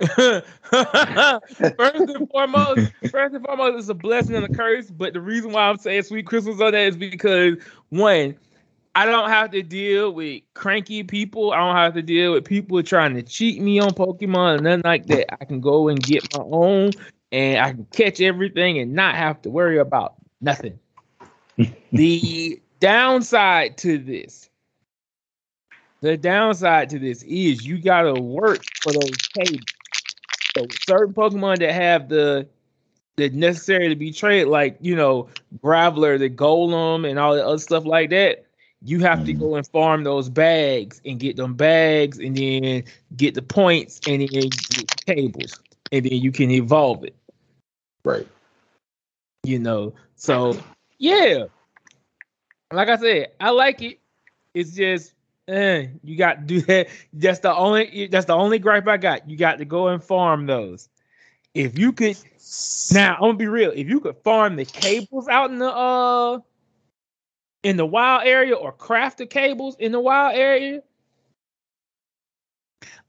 first and foremost, first and foremost, it's a blessing and a curse. But the reason why I'm saying sweet Christmas on that is because one, I don't have to deal with cranky people. I don't have to deal with people trying to cheat me on Pokemon and nothing like that. I can go and get my own and I can catch everything and not have to worry about nothing. the downside to this, the downside to this is you gotta work for those cables. So certain Pokemon that have the the necessary to be traded, like you know, Graveler, the Golem, and all the other stuff like that, you have to Mhm. go and farm those bags and get them bags, and then get the points, and then get the cables, and then you can evolve it. Right. You know, so yeah, like I said, I like it. It's just. Eh, you got to do that. That's the only. That's the only gripe I got. You got to go and farm those. If you could, now I'm gonna be real. If you could farm the cables out in the uh in the wild area or craft the cables in the wild area,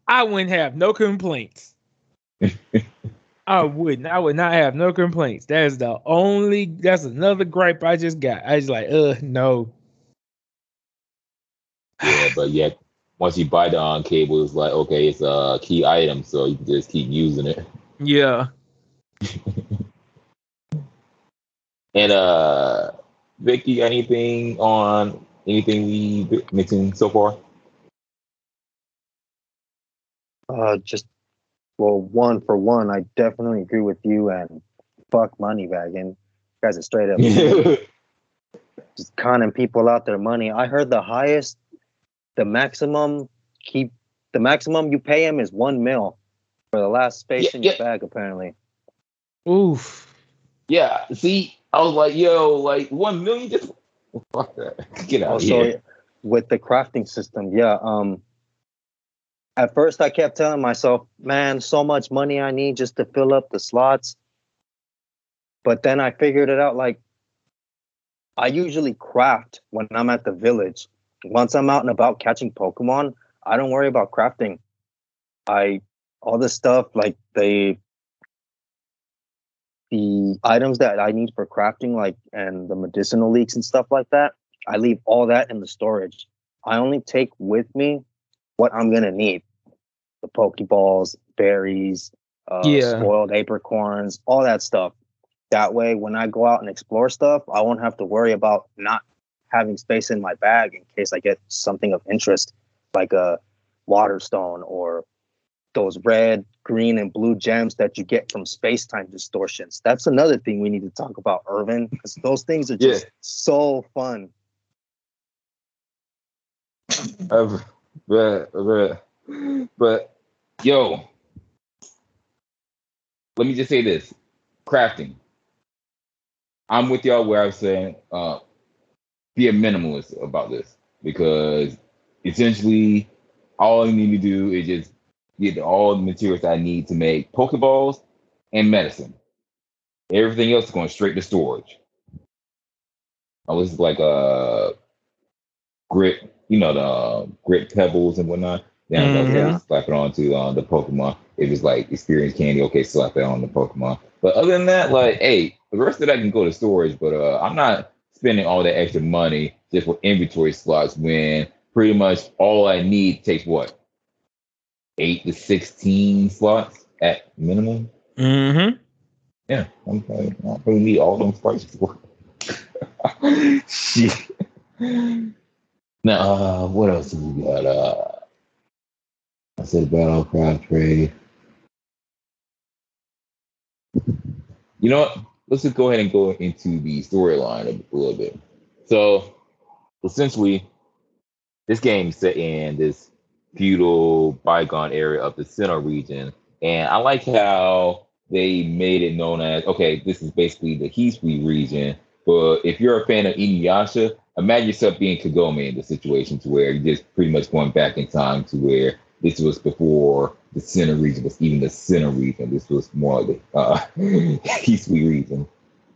I wouldn't have no complaints. I wouldn't. I would not have no complaints. That is the only. That's another gripe I just got. I just like, uh, no. Yeah, but yet once you buy the on cable, it's like okay, it's a key item, so you can just keep using it. Yeah. And uh, Vicky, anything on anything we mentioned so far? Uh, just well, one for one, I definitely agree with you. And fuck money bagging. Guys are straight up just conning people out their money. I heard the highest, the maximum keep, the maximum you pay him is one mil for the last space Yeah, in your yeah. bag. Apparently, Oof. yeah. See, I was like, yo, like one million. Just. Get out of also here. with the crafting system, yeah. Um, at first I kept telling myself, man, so much money I need just to fill up the slots. But then I figured it out. Like, I usually craft when I'm at the village. Once I'm out and about catching Pokemon, I don't worry about crafting. I all the stuff like the the items that I need for crafting, like and the medicinal leeks and stuff like that, I leave all that in the storage. I only take with me what I'm gonna need: the Pokeballs, berries, uh, Yeah. spoiled apricorns, all that stuff. That way, when I go out and explore stuff, I won't have to worry about not having space in my bag in case I get something of interest, like a water stone or those red, green, and blue gems that you get from space time distortions. That's another thing we need to talk about, Irvin, because those things are just Yeah. so fun. Uh, but, but, but, yo, let me just say this crafting. I'm with y'all where I'm saying uh, be a minimalist about this because essentially all you need to do is just get all the materials I need to make Pokeballs and medicine. Everything else is going straight to storage. Oh, this is like a grit, you know, the uh, grit pebbles and whatnot. Then I Mhm. yeah. slap it onto uh, the Pokemon. If it's like experience candy, okay, slap that on the Pokemon. But other than that, like, hey, the rest of that can go to storage. But uh, I'm not spending all that extra money just for inventory slots when pretty much all I need takes what eight to sixteen slots at minimum. Mm-hmm. Yeah, I'm probably I don't need all them spices for. Shit. Now, uh, what else have we got? Uh, I said Battlecraft trade. You know what? Let's just go ahead and go into the storyline a, a little bit. So, essentially, this game is set in this feudal bygone area of the Sinnoh region, and I like how they made it known as okay, this is basically the Hisui region. But if you're a fan of Inuyasha, imagine yourself being Kagome in the situation to where you're just pretty much going back in time to where this was before the center region was even the center region. This was more like the uh, Hisui region.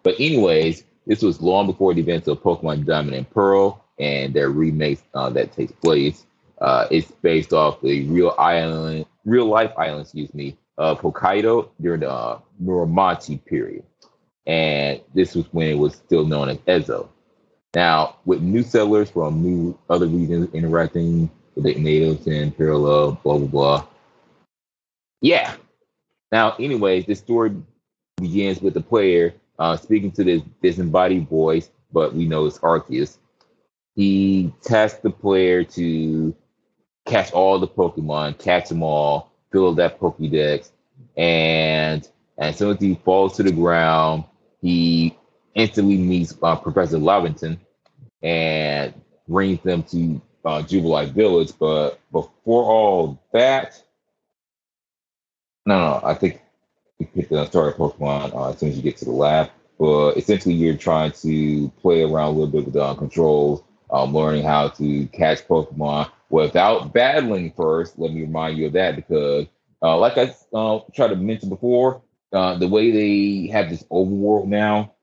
But anyways, this was long before the events of Pokemon Diamond and Pearl and their remake uh, that takes place. Uh, it's based off the real island, real life island, excuse me, of Hokkaido during the uh, Muromachi period. And this was when it was still known as Ezo. Now, with new settlers from new other regions interacting with the natives in parallel, blah blah blah. Yeah. Now, anyways, this story begins with the player uh, speaking to this disembodied voice, but we know it's Arceus. He tasks the player to catch all the Pokemon, catch them all, fill that Pokédex, and as soon as he falls to the ground, he instantly meets uh, Professor Laventon and brings them to uh, Jubilife Village. But before all that, no, no, I think you pick the start Pokemon uh, as soon as you get to the lab. But essentially, you're trying to play around a little bit with the uh, controls, um, learning how to catch Pokemon without battling first. Let me remind you of that because, uh, like I uh, tried to mention before, uh, the way they have this overworld now,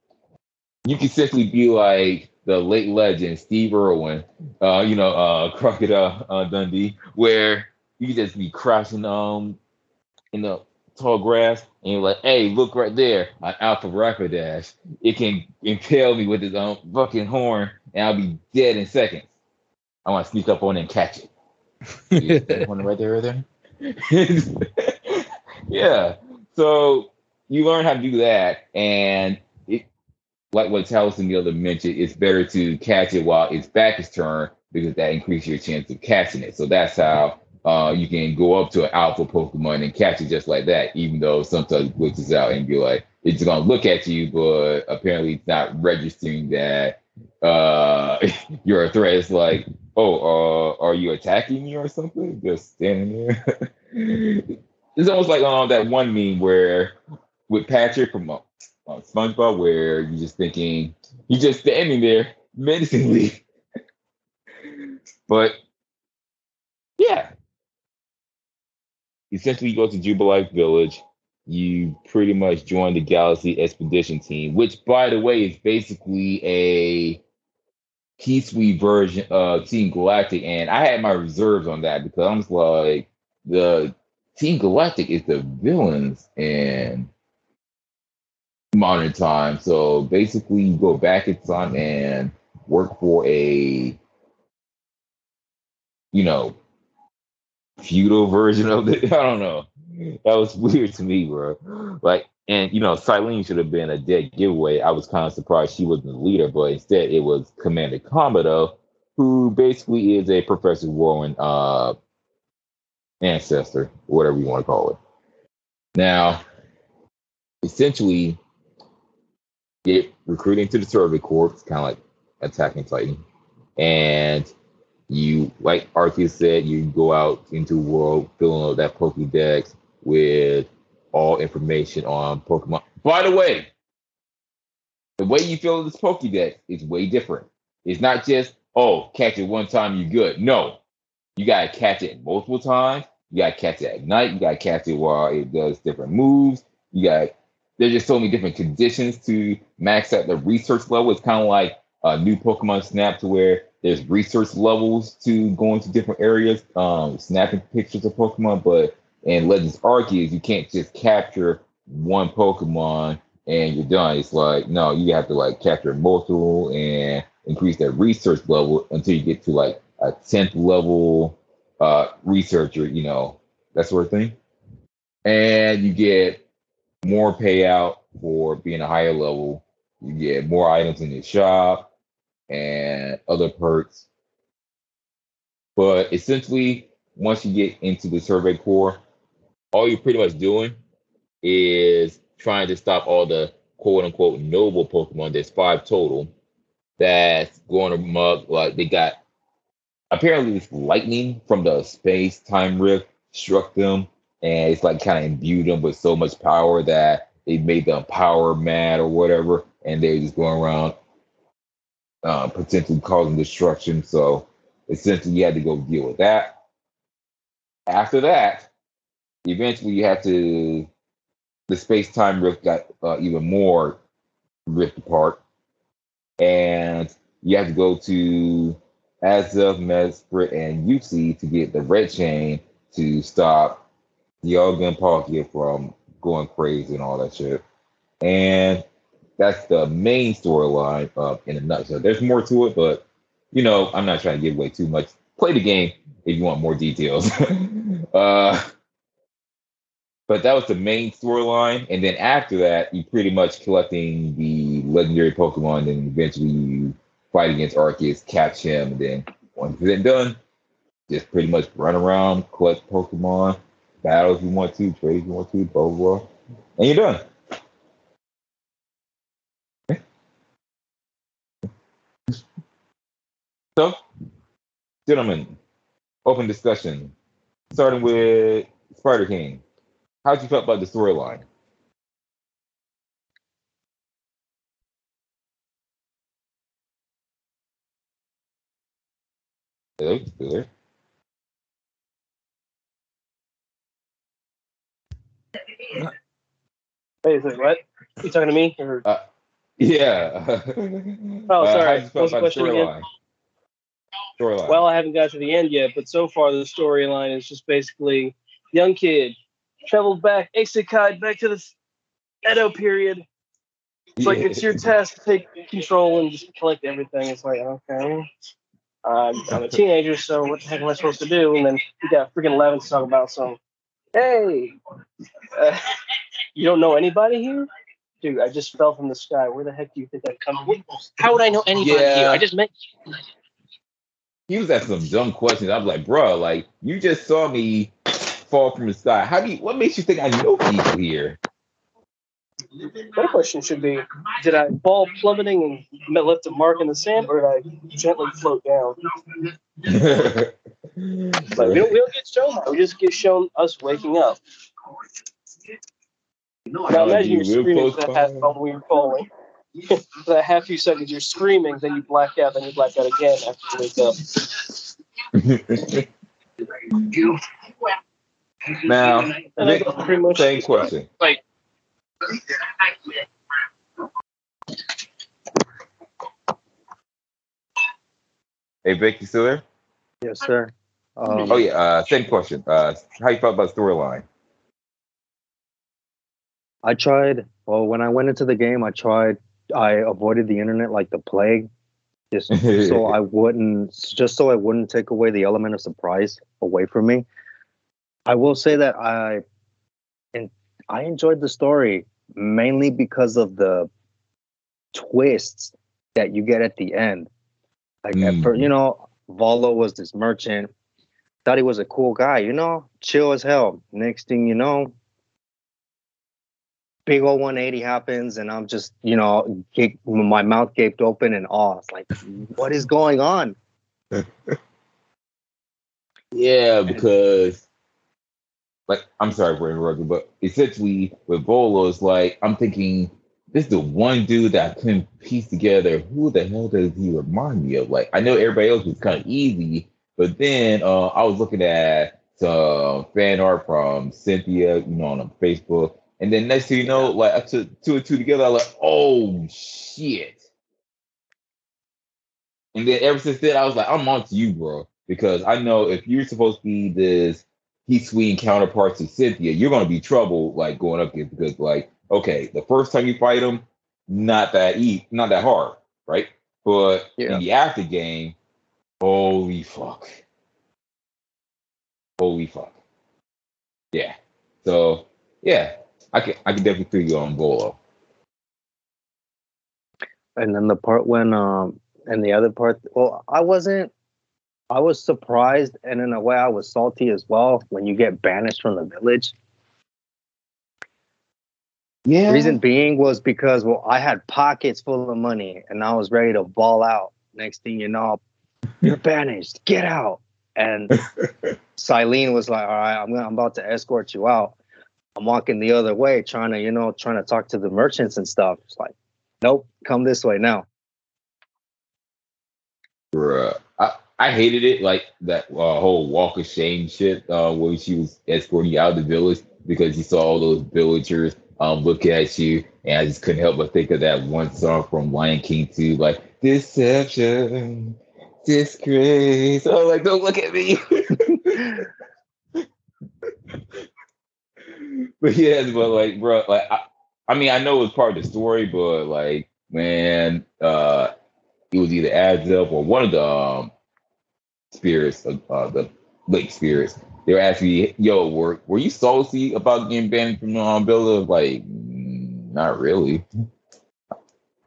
you can simply be like the late legend Steve Irwin, uh, you know, uh, Crocodile uh, Dundee, where you just be crashing um in the tall grass, and you're like, "Hey, look right there, my Alpha Rapidash. It can impale me with its own fucking horn, and I'll be dead in seconds. I want to sneak up on it and catch it. You see that one right there, right there. yeah. So you learn how to do that, and it, like what Talos and the other mentioned, it's better to catch it while its back is turned because that increases your chance of catching it. So that's how uh, you can go up to an alpha Pokemon and catch it just like that, even though sometimes it glitches out and be like, it's gonna look at you, but apparently it's not registering that uh, you're a threat. It's like, oh, uh, are you attacking me or something? Just standing there. it's almost like um, that one meme where with Patrick from uh, uh, SpongeBob, where you're just thinking, you're just standing there menacingly. but yeah, essentially you go to Jubilife Village. You pretty much join the Galaxy Expedition Team, which, by the way, is basically a Keysweet version of Team Galactic. And I had my reserves on that because I'm like the Team Galactic is the villains in modern time. So basically, you go back in time and work for a, you know, feudal version of it. I don't know. That was weird to me, bro. Like, and you know, Cyllene should have been a dead giveaway. I was kind of surprised she wasn't the leader, but instead it was Commander Kamado, who basically is a Professor Rowan uh ancestor, whatever you want to call it. Now, essentially, get recruiting to the survey corps, kind of like attacking Titan, and you, like Arceus said, you go out into the world filling out that Pokédex with all information on Pokemon. By the way, the way you fill this Pokédex is way different. It's not just, oh, catch it one time, you're good. No, you got to catch it multiple times. You got to catch it at night. You got to catch it while it does different moves. You got, there's just so many different conditions to max out the research level. It's kind of like a new Pokemon Snap to where there's research levels to go into different areas, um, snapping pictures of Pokemon. But in Legends Arceus, you can't just capture one Pokemon and you're done. It's like no, you have to like capture multiple and increase that research level until you get to like a tenth level uh, researcher, you know, that sort of thing. And you get more payout for being a higher level. You get more items in your shop and other perks. But essentially, once you get into the survey corps, all you're pretty much doing is trying to stop all the quote unquote noble Pokemon. There's five total that's going amok. Like they got apparently this lightning from the space time rift struck them, and it's like kind of imbued them with so much power that it made them power mad or whatever, and they're just going around uh, potentially causing destruction. So essentially, you had to go deal with that. After that, eventually, you have to. The space time rift got uh, even more rift apart, and you have to go to Azelf, Mesprit, and Uxie to get the red chain to stop Dialga and Palkia from going crazy and all that shit. And that's the main storyline uh, in a nutshell. There's more to it, but you know, I'm not trying to give away too much. Play the game if you want more details. uh, but that was the main storyline, and then after that, you pretty much collecting the legendary Pokemon, and eventually you fight against Arceus, catch him, and then once it's done, just pretty much run around, collect Pokemon, battle if you want to, trade if you want to, blah blah, and you're done. So, gentlemen, open discussion. Starting with Spider King. How'd you feel about the storyline? Hello, still there? Wait, is it what? You talking to me? Or... Uh, yeah. Oh, sorry. how'd What was the question again? storyline? Storyline. Well, I haven't got to the end yet, but so far the storyline is just basically young kid traveled back, isekai back to the Edo period. It's like it's your task to take control and just collect everything. It's like okay, um, I'm a teenager, so what the heck am I supposed to do? And then you got freaking Eleven to talk about So Hey, uh, you don't know anybody here, dude? I just fell from the sky. Where the heck do you think I've come? from? How would I know anybody Yeah. here? I just met. he was asking some dumb questions. I was like, bro, like you just saw me fall from the sky. How do you? What makes you think I know people here? My question should be: Did I fall plummeting and left a mark in the sand, or did I gently float down? We don't, we don't get shown that. We just get shown us waking up. Now Oh, imagine you you're screaming for that half while we were falling. for that half few seconds, you're screaming, then you black out, then you black out again after you wake up. now, And I got pretty much same question. Like, Hey, Vic, you still there? Yes, sir. Um, Oh yeah, uh, same question. Uh, how you felt about storyline? I tried. Well, when I went into the game, I tried. I avoided the internet like the plague, just so I wouldn't, just so I wouldn't take away the element of surprise away from me. I will say that I, and I enjoyed the story mainly because of the twists that you get at the end. Like, at Mm. first, you know, Volo was this merchant. Thought he was a cool guy, you know, chill as hell. Next thing you know, big old 180 happens, and I'm just, you know, ga- my mouth gaped open in awe. It's like, what is going on? Yeah, because like I'm sorry for interrupting, but essentially with Volo is like I'm thinking this is the one dude that I couldn't piece together. Who the hell does he remind me of? Like I know everybody else was kind of easy, but then uh, I was looking at some fan art from Cynthia, you know, on Facebook, and then next thing you know, like I took two and two together. I was like, oh shit. And then ever since then, I was like, I'm on to you, bro. Because I know if you're supposed to be this heat swinging counterparts to Cynthia, you're gonna be trouble like going up against because like, okay, the first time you fight him, not that easy, not that hard, right? But Yeah. in the after game, holy fuck. Holy fuck. Yeah. So yeah, I can I can definitely feel you on Volo. And then the part when, um, and the other part, well, I wasn't, I was surprised, and in a way, I was salty as well when you get banished from the village. Yeah. Reason being was because well, I had pockets full of money and I was ready to ball out. Next thing you know, you're banished. Get out. And Cyllene was like, "All right, I'm gonna, I'm about to escort you out." I'm walking the other way, trying to you know trying to talk to the merchants and stuff. It's like, nope, come this way now. Bruh. I, I hated it like that uh, whole walk of shame shit uh, when she was escorting you out of the village because you saw all those villagers um, look at you and I just couldn't help but think of that one song from Lion King 2 like deception disgrace. Oh like don't look at me. But yeah but like bro like I, I mean I know it's part of the story but like man uh it was either Azelf or one of the um, spirits, of, uh, the lake spirits. They were asking "Yo, were were you salty about getting banned from the um, builder?" Like, "Mm, not really.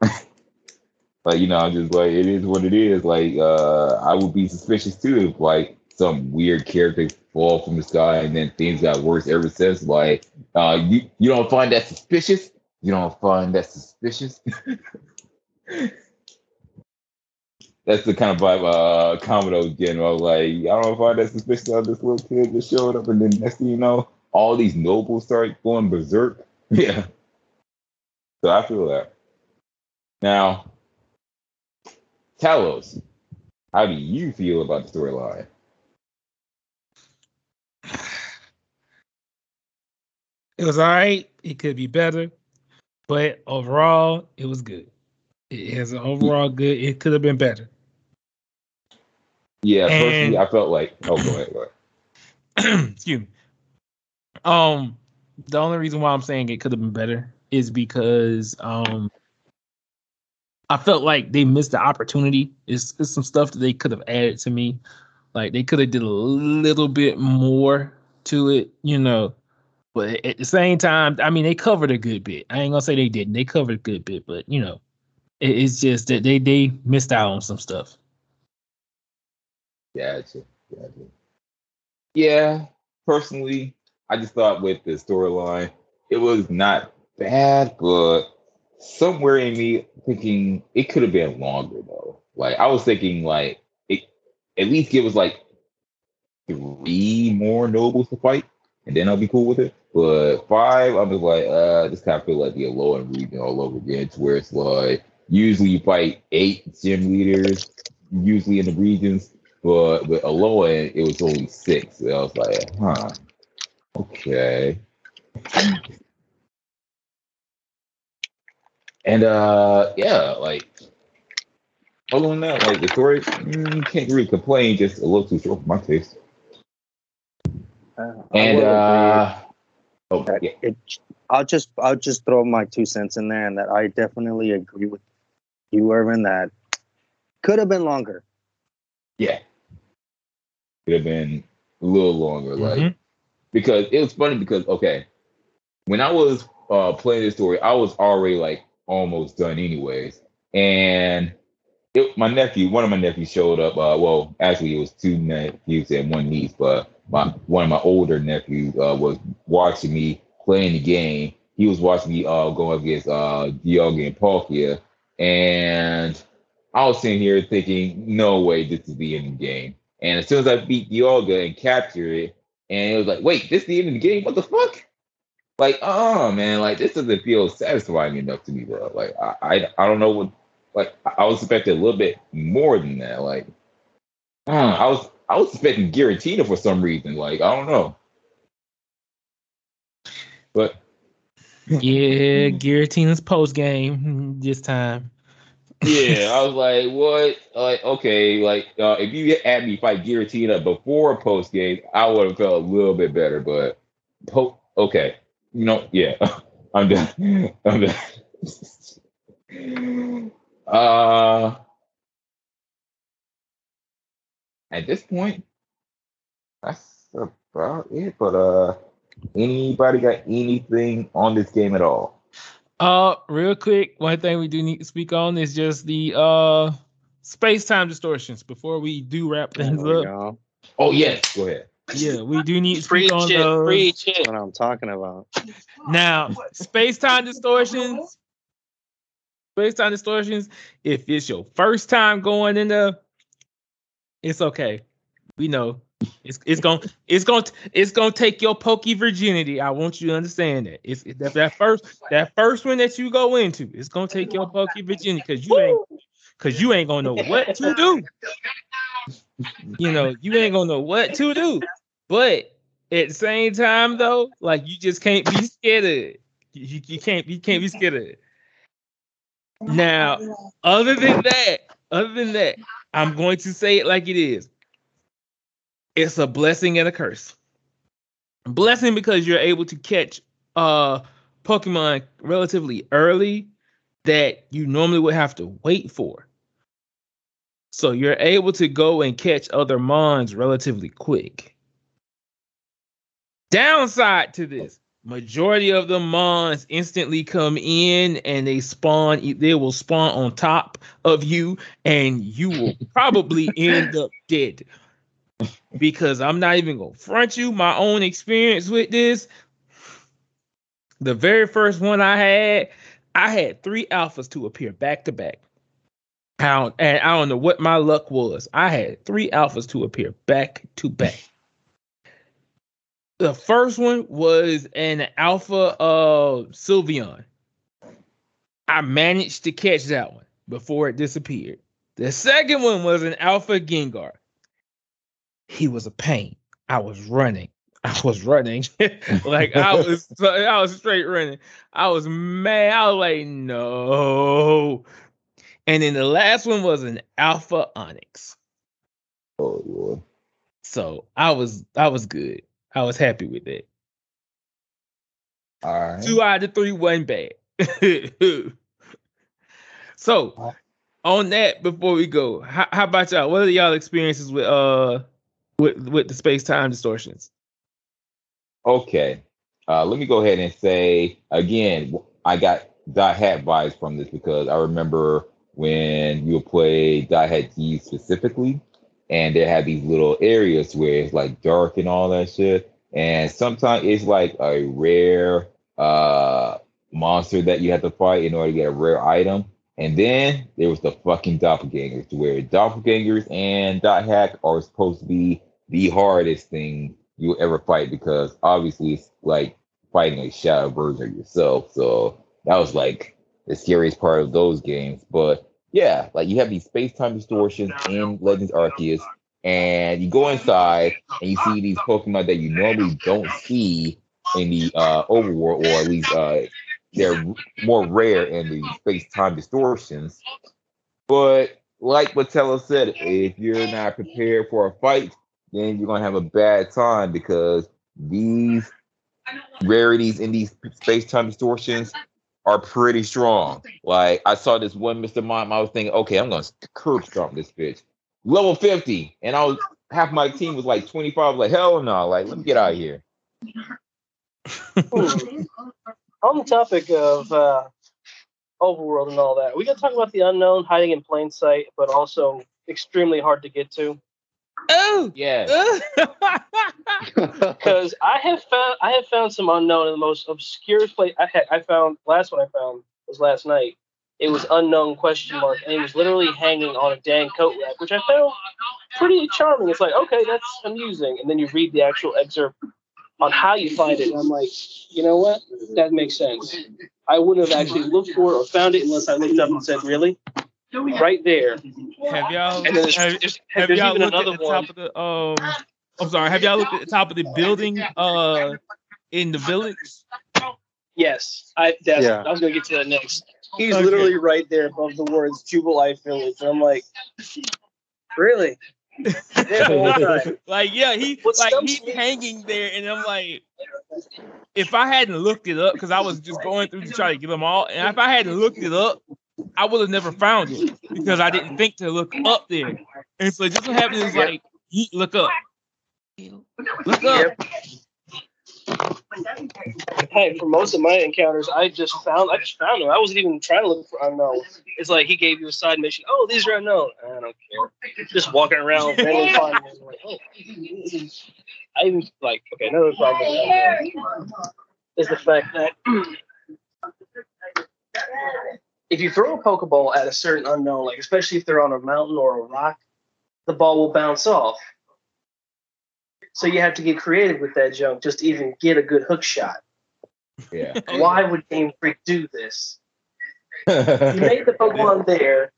like, you know, I'm just like, it is what it is. Like, uh, I would be suspicious too if like some weird character fall from the sky and then things got worse ever since. Like, uh, you you don't find that suspicious? You don't find that suspicious? that's the kind of vibe uh Kamado was getting. I was like, I don't know if find that suspicious of this little kid just showed up, and then next thing you know, all these nobles start going berserk. Yeah. So I feel that. Now, Talos, how do you feel about the storyline? It was all right. It could be better, but overall, it was good. It has an overall good. It could have been better. Yeah, And- personally, I felt like, oh, go ahead, go ahead. Excuse me. Um, the only reason why I'm saying it could have been better is because um, I felt like they missed the opportunity. It's, it's some stuff that they could have added to me. Like they could have did a little bit more to it, you know. But at the same time, I mean, they covered a good bit. I ain't gonna say they didn't. They covered a good bit, but you know, it, it's just that they they missed out on some stuff. Gotcha. Gotcha. Yeah, personally, I just thought with the storyline, it was not bad, but somewhere in me thinking it could have been longer though. Like I was thinking like it at least give us like three more nobles to fight, and then I'll be cool with it. But five, I was like, uh, this kind of feel like the Alolan region all over again, to where it's like usually you fight eight gym leaders, usually in the regions, but with Alolan, it was only six. And I was like, huh, okay. And uh, yeah, like other than that, like the story, mm, can't really complain. Just a little too short for my taste. Uh, And uh, oh yeah, it, I'll just I'll just throw my two cents in there, and that I definitely agree with you, Irvin. That could have been longer. yeah, could have been a little longer, like Mhm. because it was funny because okay, when I was uh playing this story, I was already like almost done anyways, and it, my nephew, one of my nephews showed up. Uh, well, actually, it was two nephews and one niece, but my one of my older nephews uh, was watching me playing the game. He was watching me uh go up against uh Dialga and Palkia, and I was sitting here thinking, no way, this is the end of the game. And as soon as I beat Dialga and captured it, and it was like, wait, this is the end of the game? What the fuck? Like, oh man, like this doesn't feel satisfying enough to me, bro. Like, I, I, I don't know what. Like, I was expecting a little bit more than that. Like, uh, I was, I was expecting Giratina for some reason. Like, I don't know. But Yeah, Giratina's post game this time. Yeah, I was like, what? Like, okay, like uh, if you had me fight Giratina before post game, I would have felt a little bit better. But po- okay, you know, yeah, I'm done. I'm done. uh, at this point, that's about it. But uh, anybody got anything on this game at all? Uh, real quick, one thing we do need to speak on is just the uh space time distortions before we do wrap things There we up. go. Oh yes, go ahead. Yeah, we do need to Preach speak on it, those. preach it. That's what I'm talking about. Now, space time distortions. Space time distortions. If it's your first time going in the, it's okay. We know it's it's gonna it's gonna it's to take your pokey virginity. I want you to understand that. It's that, that first that first one that you go into. It's to take your pokey virginity because you ain't because you ain't gonna know what to do. You know, you ain't gonna know what to do. But at the same time, though, like you just can't be scared of it. You, you can't you can't be scared of it. Now, other than that, other than that, I'm going to say it like it is. It's a blessing and a curse. Blessing because you're able to catch uh Pokemon relatively early that you normally would have to wait for. So you're able to go and catch other mons relatively quick. Downside to this, majority of the mons instantly come in and they spawn they will spawn on top of you and you will probably end up dead. Because I'm not even to front you my own experience with this. The very first one I had, I had three alphas to appear back to back. I and I don't know what my luck was. I had three alphas to appear back to back. The first one was an alpha of Sylveon. I managed to catch that one before it disappeared. The second one was an alpha Gengar. He was a pain. I was running. I was running. like I was I was straight running. I was mad. I was like, no. And then the last one was an alpha Onix. Oh Lord. So I was I was good. I was happy with it. All right. Two out of three wasn't bad. so on that, before we go, how, how about y'all? What are y'all experiences with uh with with the space time distortions? Okay. Uh, let me go ahead and say again, I got Dot Hack vibes from this because I remember when you would play Dot Hack G specifically, and they had these little areas where it's like dark and all that shit. And sometimes it's like a rare uh monster that you have to fight in order to get a rare item. And then there was the fucking doppelgangers, where doppelgangers and dot hack are supposed to be the hardest thing you'll ever fight because obviously it's like fighting a shadow version of yourself. So that was like the scariest part of those games. But yeah, like you have these space-time distortions in Legends Arceus, and you go inside and you see these Pokemon that you normally don't see in the uh overworld, or at least uh they're more rare in the space-time distortions. But like Matella said, if you're not prepared for a fight, then you're gonna have a bad time because these rarities in these space time distortions are pretty strong. Like I saw this one Mr. Mime, I was thinking, okay, I'm gonna curb stomp this bitch. Level 50, and I was half my team was like 25. Like, hell no, like let me get out of here. On the topic of uh, overworld and all that, we got to talk about the unknown hiding in plain sight, but also extremely hard to get to. Oh, Yeah. Because I have found I have found some unknown in the most obscure place. I had, I found last one I found was last night. It was unknown question mark, and it was literally hanging on a dang coat rack, which I found pretty charming. It's like okay, that's amusing, and then you read the actual excerpt on how you find it, and I'm like, you know what? That makes sense. I wouldn't have actually looked for it or found it unless I looked up and said, really, right there. have y'all And then have, have y'all even looked at the one. top of the um? I'm sorry. Have y'all looked at the top of the building uh in the village? Yes, I that's, Yeah. I was gonna get to that next. He's Okay. literally right there above the words Jubilife Village. And I'm like, really? Yeah, the whole time. like yeah, he What like he's me- hanging there, and I'm like, if I hadn't looked it up, because I was just going through to try to get them all, and if I hadn't looked it up, I would have never found it because I didn't think to look up there. And so just what happened is like, look up, look up. Hey, for most of my encounters, I just found I just found them. I wasn't even trying to look for unknown. It's like he gave you a side mission. Oh, these are unknown. I don't care. Just walking around, randomly finding them. Like, oh. I even like okay. Another problem is the fact that if you throw a pokeball at a certain unknown, like especially if they're on a mountain or a rock, the ball will bounce off. So you have to get creative with that junk just to even get a good hook shot. Yeah. Why would Game Freak do this? You made the Pokemon there.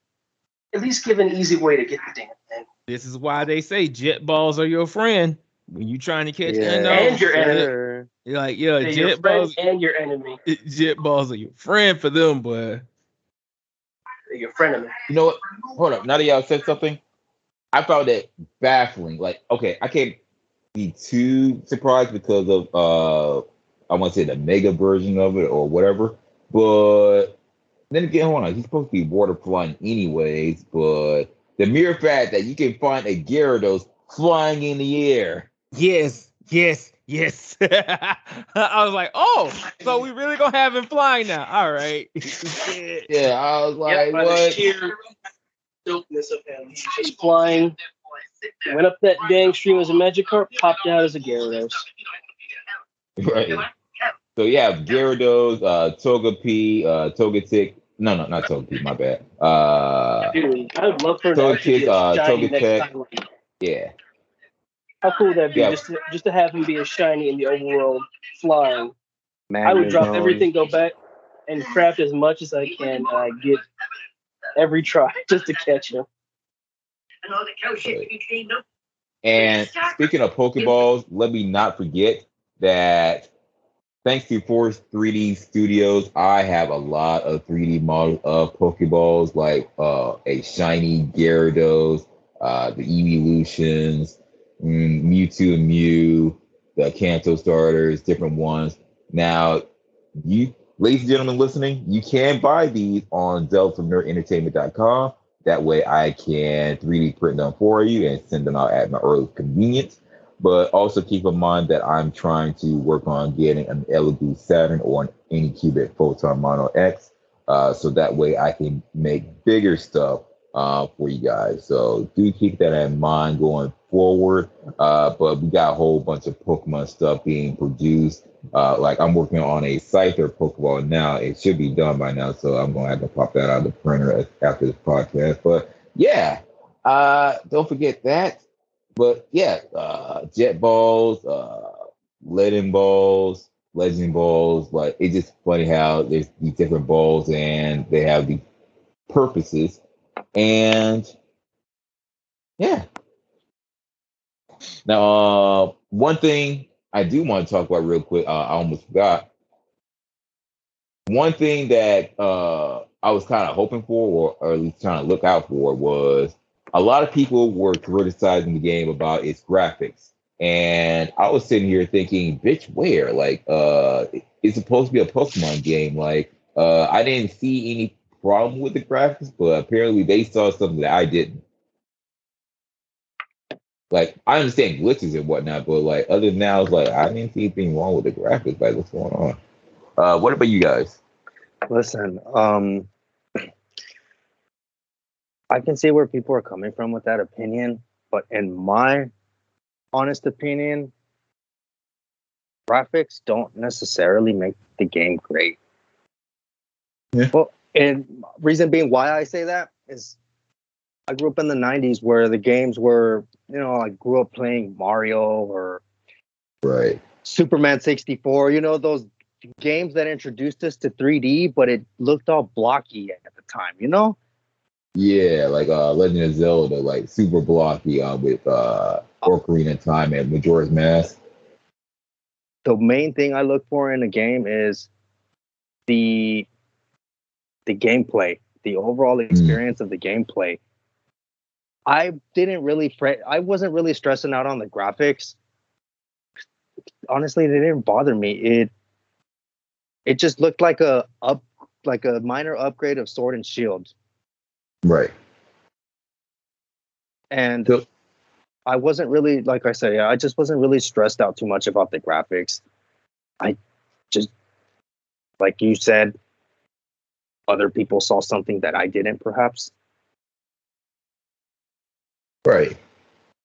At least give an easy way to get the damn thing. This is why they say jet balls are your friend when you're trying to catch Yeah. unknown. And your enemy. You're like, yeah, They're your jet friend balls, and your enemy. jet balls are your friend for them, boy. They're your frenemy. You know what? Hold up. Now that y'all said something, I found that baffling. Like, okay, I can't be too surprised because of uh I want to say the mega version of it or whatever. But then again, hold on, he's supposed to be water flying anyways, but the mere fact that you can find a Gyarados flying in the air. Yes, yes, yes. I was like, oh, so we really gonna have him flying now? All right. Yeah, I was like, Yep, by the what? sheer dopeness of him. He's just flying. Went up that dang stream as a Magikarp, popped out as a Gyarados. Right. So yeah, Gyarados, uh, Togepi, uh, Togetic. No, no, not Togepi. My bad. Uh, Dude, I would love for an Togekiss, actually be uh, Togetic. yeah. How cool would that be? Yeah. Just to, just to have him be a shiny in the overworld flying. I would drop everything, go back, and craft as much as I can. Uh, get every try just to catch him. And all the catchy clean though. And speaking of Pokeballs, let me not forget that thanks to Force 3D Studios, I have a lot of 3D models of Pokeballs, like uh, a shiny Gyarados, uh, the Evolutions, mm, Mewtwo and Mew, the Kanto starters, different ones. Now, you, ladies and gentlemen listening, you can buy these on DeltaNerdEntertainment.com. That way I can 3D print them for you and send them out at my earliest convenience. But also keep in mind that I'm trying to work on getting an Elegoo Saturn or an Anycubic Photon Mono X. Uh, so that way I can make bigger stuff uh, for you guys. So do keep that in mind going forward. Uh, but we got a whole bunch of Pokemon stuff being produced. Uh, like I'm working on a Scyther Pokeball now. It should be done by now, so I'm gonna have to pop that out of the printer after this podcast. But yeah, uh, don't forget that. But yeah, uh, Jet Balls, uh, Legend Balls, Legend Balls. Like it's just funny how there's these different balls and they have these purposes. And yeah. Now, uh, one thing I do want to talk about real quick, uh, I almost forgot. One thing that uh, I was kind of hoping for, or, or at least trying to look out for, was a lot of people were criticizing the game about its graphics. and I was sitting here thinking, bitch, where? Like, uh, it's supposed to be a Pokemon game. Like, uh, I didn't see any problem with the graphics, but apparently they saw something that I didn't. Like, I understand glitches and whatnot, but like, other than that, I was like, I didn't see anything wrong with the graphics. Like, what's going on? Uh, what about you guys? Listen, um, I can see where people are coming from with that opinion, but in my honest opinion, graphics don't necessarily make the game great. Yeah. Well, and reason being why I say that is I grew up in the 90s where the games were, you know, I grew up playing Mario or Right. Superman 64, you know, those games that introduced us to 3D, but it looked all blocky at the time, you know? Yeah, like uh Legend of Zelda, like super blocky uh with uh Ocarina of Time and Majora's Mask. the main thing I look for in a game is the the gameplay, the overall hmm. experience of the gameplay. I didn't really fret. I wasn't really stressing out on the graphics. Honestly, they didn't bother me. It it just looked like a up like a minor upgrade of Sword and Shield, Right. and So- I wasn't really like I say. I just wasn't really stressed out too much about the graphics. I just like you said, other people saw something that I didn't, perhaps. Right.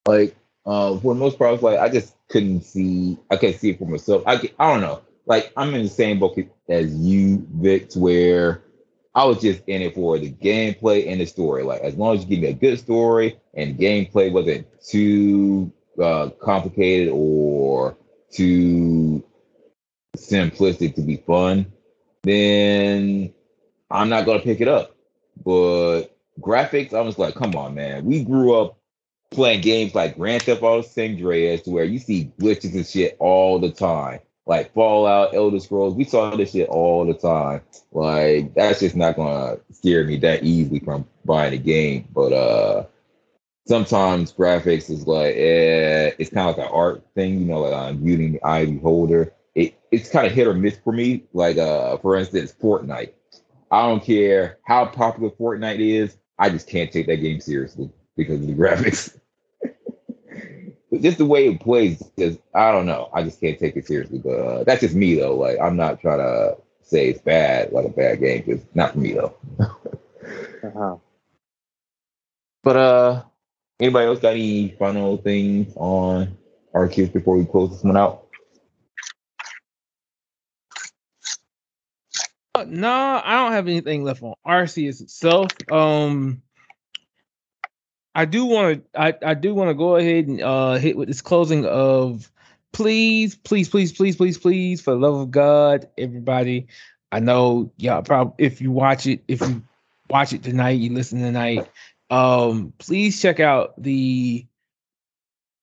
Like, uh, for most was like, I just couldn't see. I can't see it for myself. I, I don't know. Like, I'm in the same boat as you, Vic, where I was just in it for the gameplay and the story. Like, as long as you give me a good story and gameplay wasn't too uh, complicated or too simplistic to be fun, then I'm not gonna pick it up. But graphics, I was like, come on, man. We grew up playing games like Grand Theft Auto San Andreas, where you see glitches and shit all the time. Like Fallout, Elder Scrolls, we saw this shit all the time. Like that's just not gonna scare me that easily from buying a game. But uh sometimes graphics is like eh, it's kind of like an art thing, you know, like I'm viewing the the beholder. It it's kind of hit or miss for me. Like uh for instance, Fortnite. I don't care how popular Fortnite is, I just can't take that game seriously because of the graphics. just the way it plays, just I don't know. I just can't take it seriously. But uh, that's just me though. Like I'm not trying to say it's bad, like a bad game, because not for me though. Uh-huh. But uh, anybody else got any final things on Arceus before we close this one out? Uh, No, I don't have anything left on Arceus itself. Um, I do want to. I, I do want to go ahead and uh hit with this closing of please, please, please, please, please, please, for the love of God, everybody. I know y'all probably if you watch it, if you watch it tonight, you listen tonight. Um, please check out the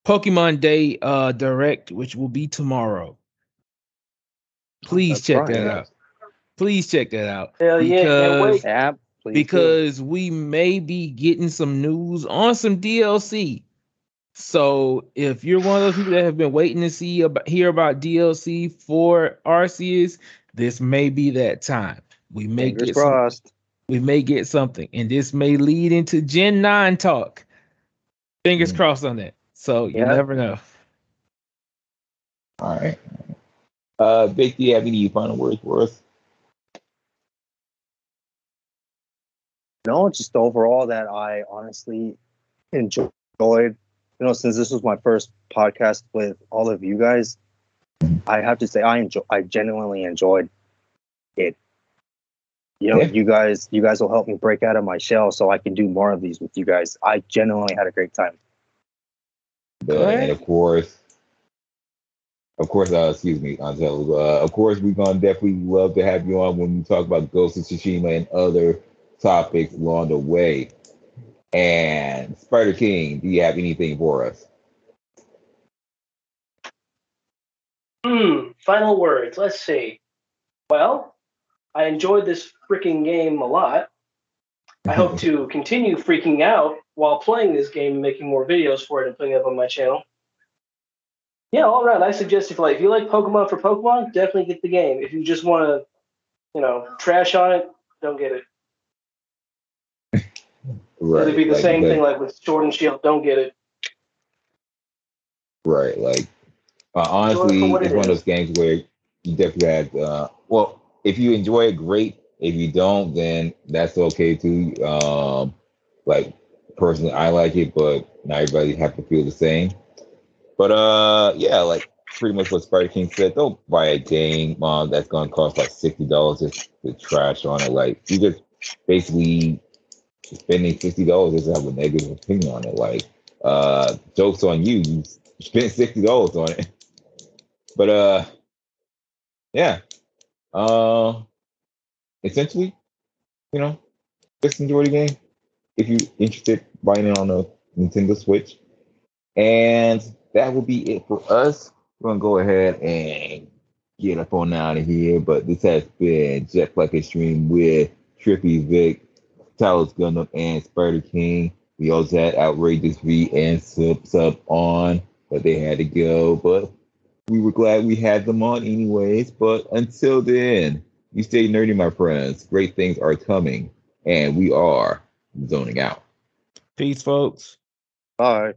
Pokemon Day uh direct, which will be tomorrow. Please That's check right, that yeah. out. Please check that out Hell yeah, wait. Yeah, please do. because we may be getting some news on some DLC. So if you're one of those people that have been waiting to see about hear about DLC for Arceus, this may be that time. We may fingers get some, we may get something, and this may lead into Gen Nine talk. Fingers Mhm. crossed on that. So you Yeah. never know. All right. Uh, Vic, do you have any final words for us? No, just overall that I honestly enjoyed. You know, since this was my first podcast with all of you guys, I have to say I enjoy. I genuinely enjoyed it. You know, Yeah. you guys, you guys will help me break out of my shell so I can do more of these with you guys. I genuinely had a great time. Ahead. and of course, of course, uh, excuse me, Angelo. Uh, of course, we're gonna definitely love to have you on when we talk about Ghost of Tsushima and other topics along the way. And Spider King, do you have anything for us? Hmm. Final words. Let's see. Well, I enjoyed this freaking game a lot. I hope to continue freaking out while playing this game and making more videos for it and putting it up on my channel. Yeah, all around. I suggest if like if you like Pokemon for Pokemon, definitely get the game. If you just want to, you know, trash on it, don't get it. Right. It'd be the like- same thing like with Sword and Shield. Don't get it. Right. Like uh, honestly, Enjoy it for what it's it one of those games where you definitely had uh well, if you enjoy it, great. If you don't, then that's okay too. Um like personally I like it, but not everybody have to feel the same. But uh yeah, like pretty much what Spider King said, don't buy a game uh, that's gonna cost like sixty dollars just to trash on it. Like you just basically spending sixty dollars to have a negative opinion on it. Like uh jokes on you, you spent sixty dollars on it. But uh yeah. Uh essentially, you know, just enjoy the game if you're interested buying it on a Nintendo Switch. And that will be it for us. We're gonna go ahead and get up on out of here. But this has been Jet Black Extreme with Trippy Vic, Talos Gundam, and Spider King. We also had Outrageous V and Sub Sub on, but they had to go. But we were glad we had them on anyways. But until then, you stay nerdy, my friends. Great things are coming, and we are zoning out. Peace, folks. Bye.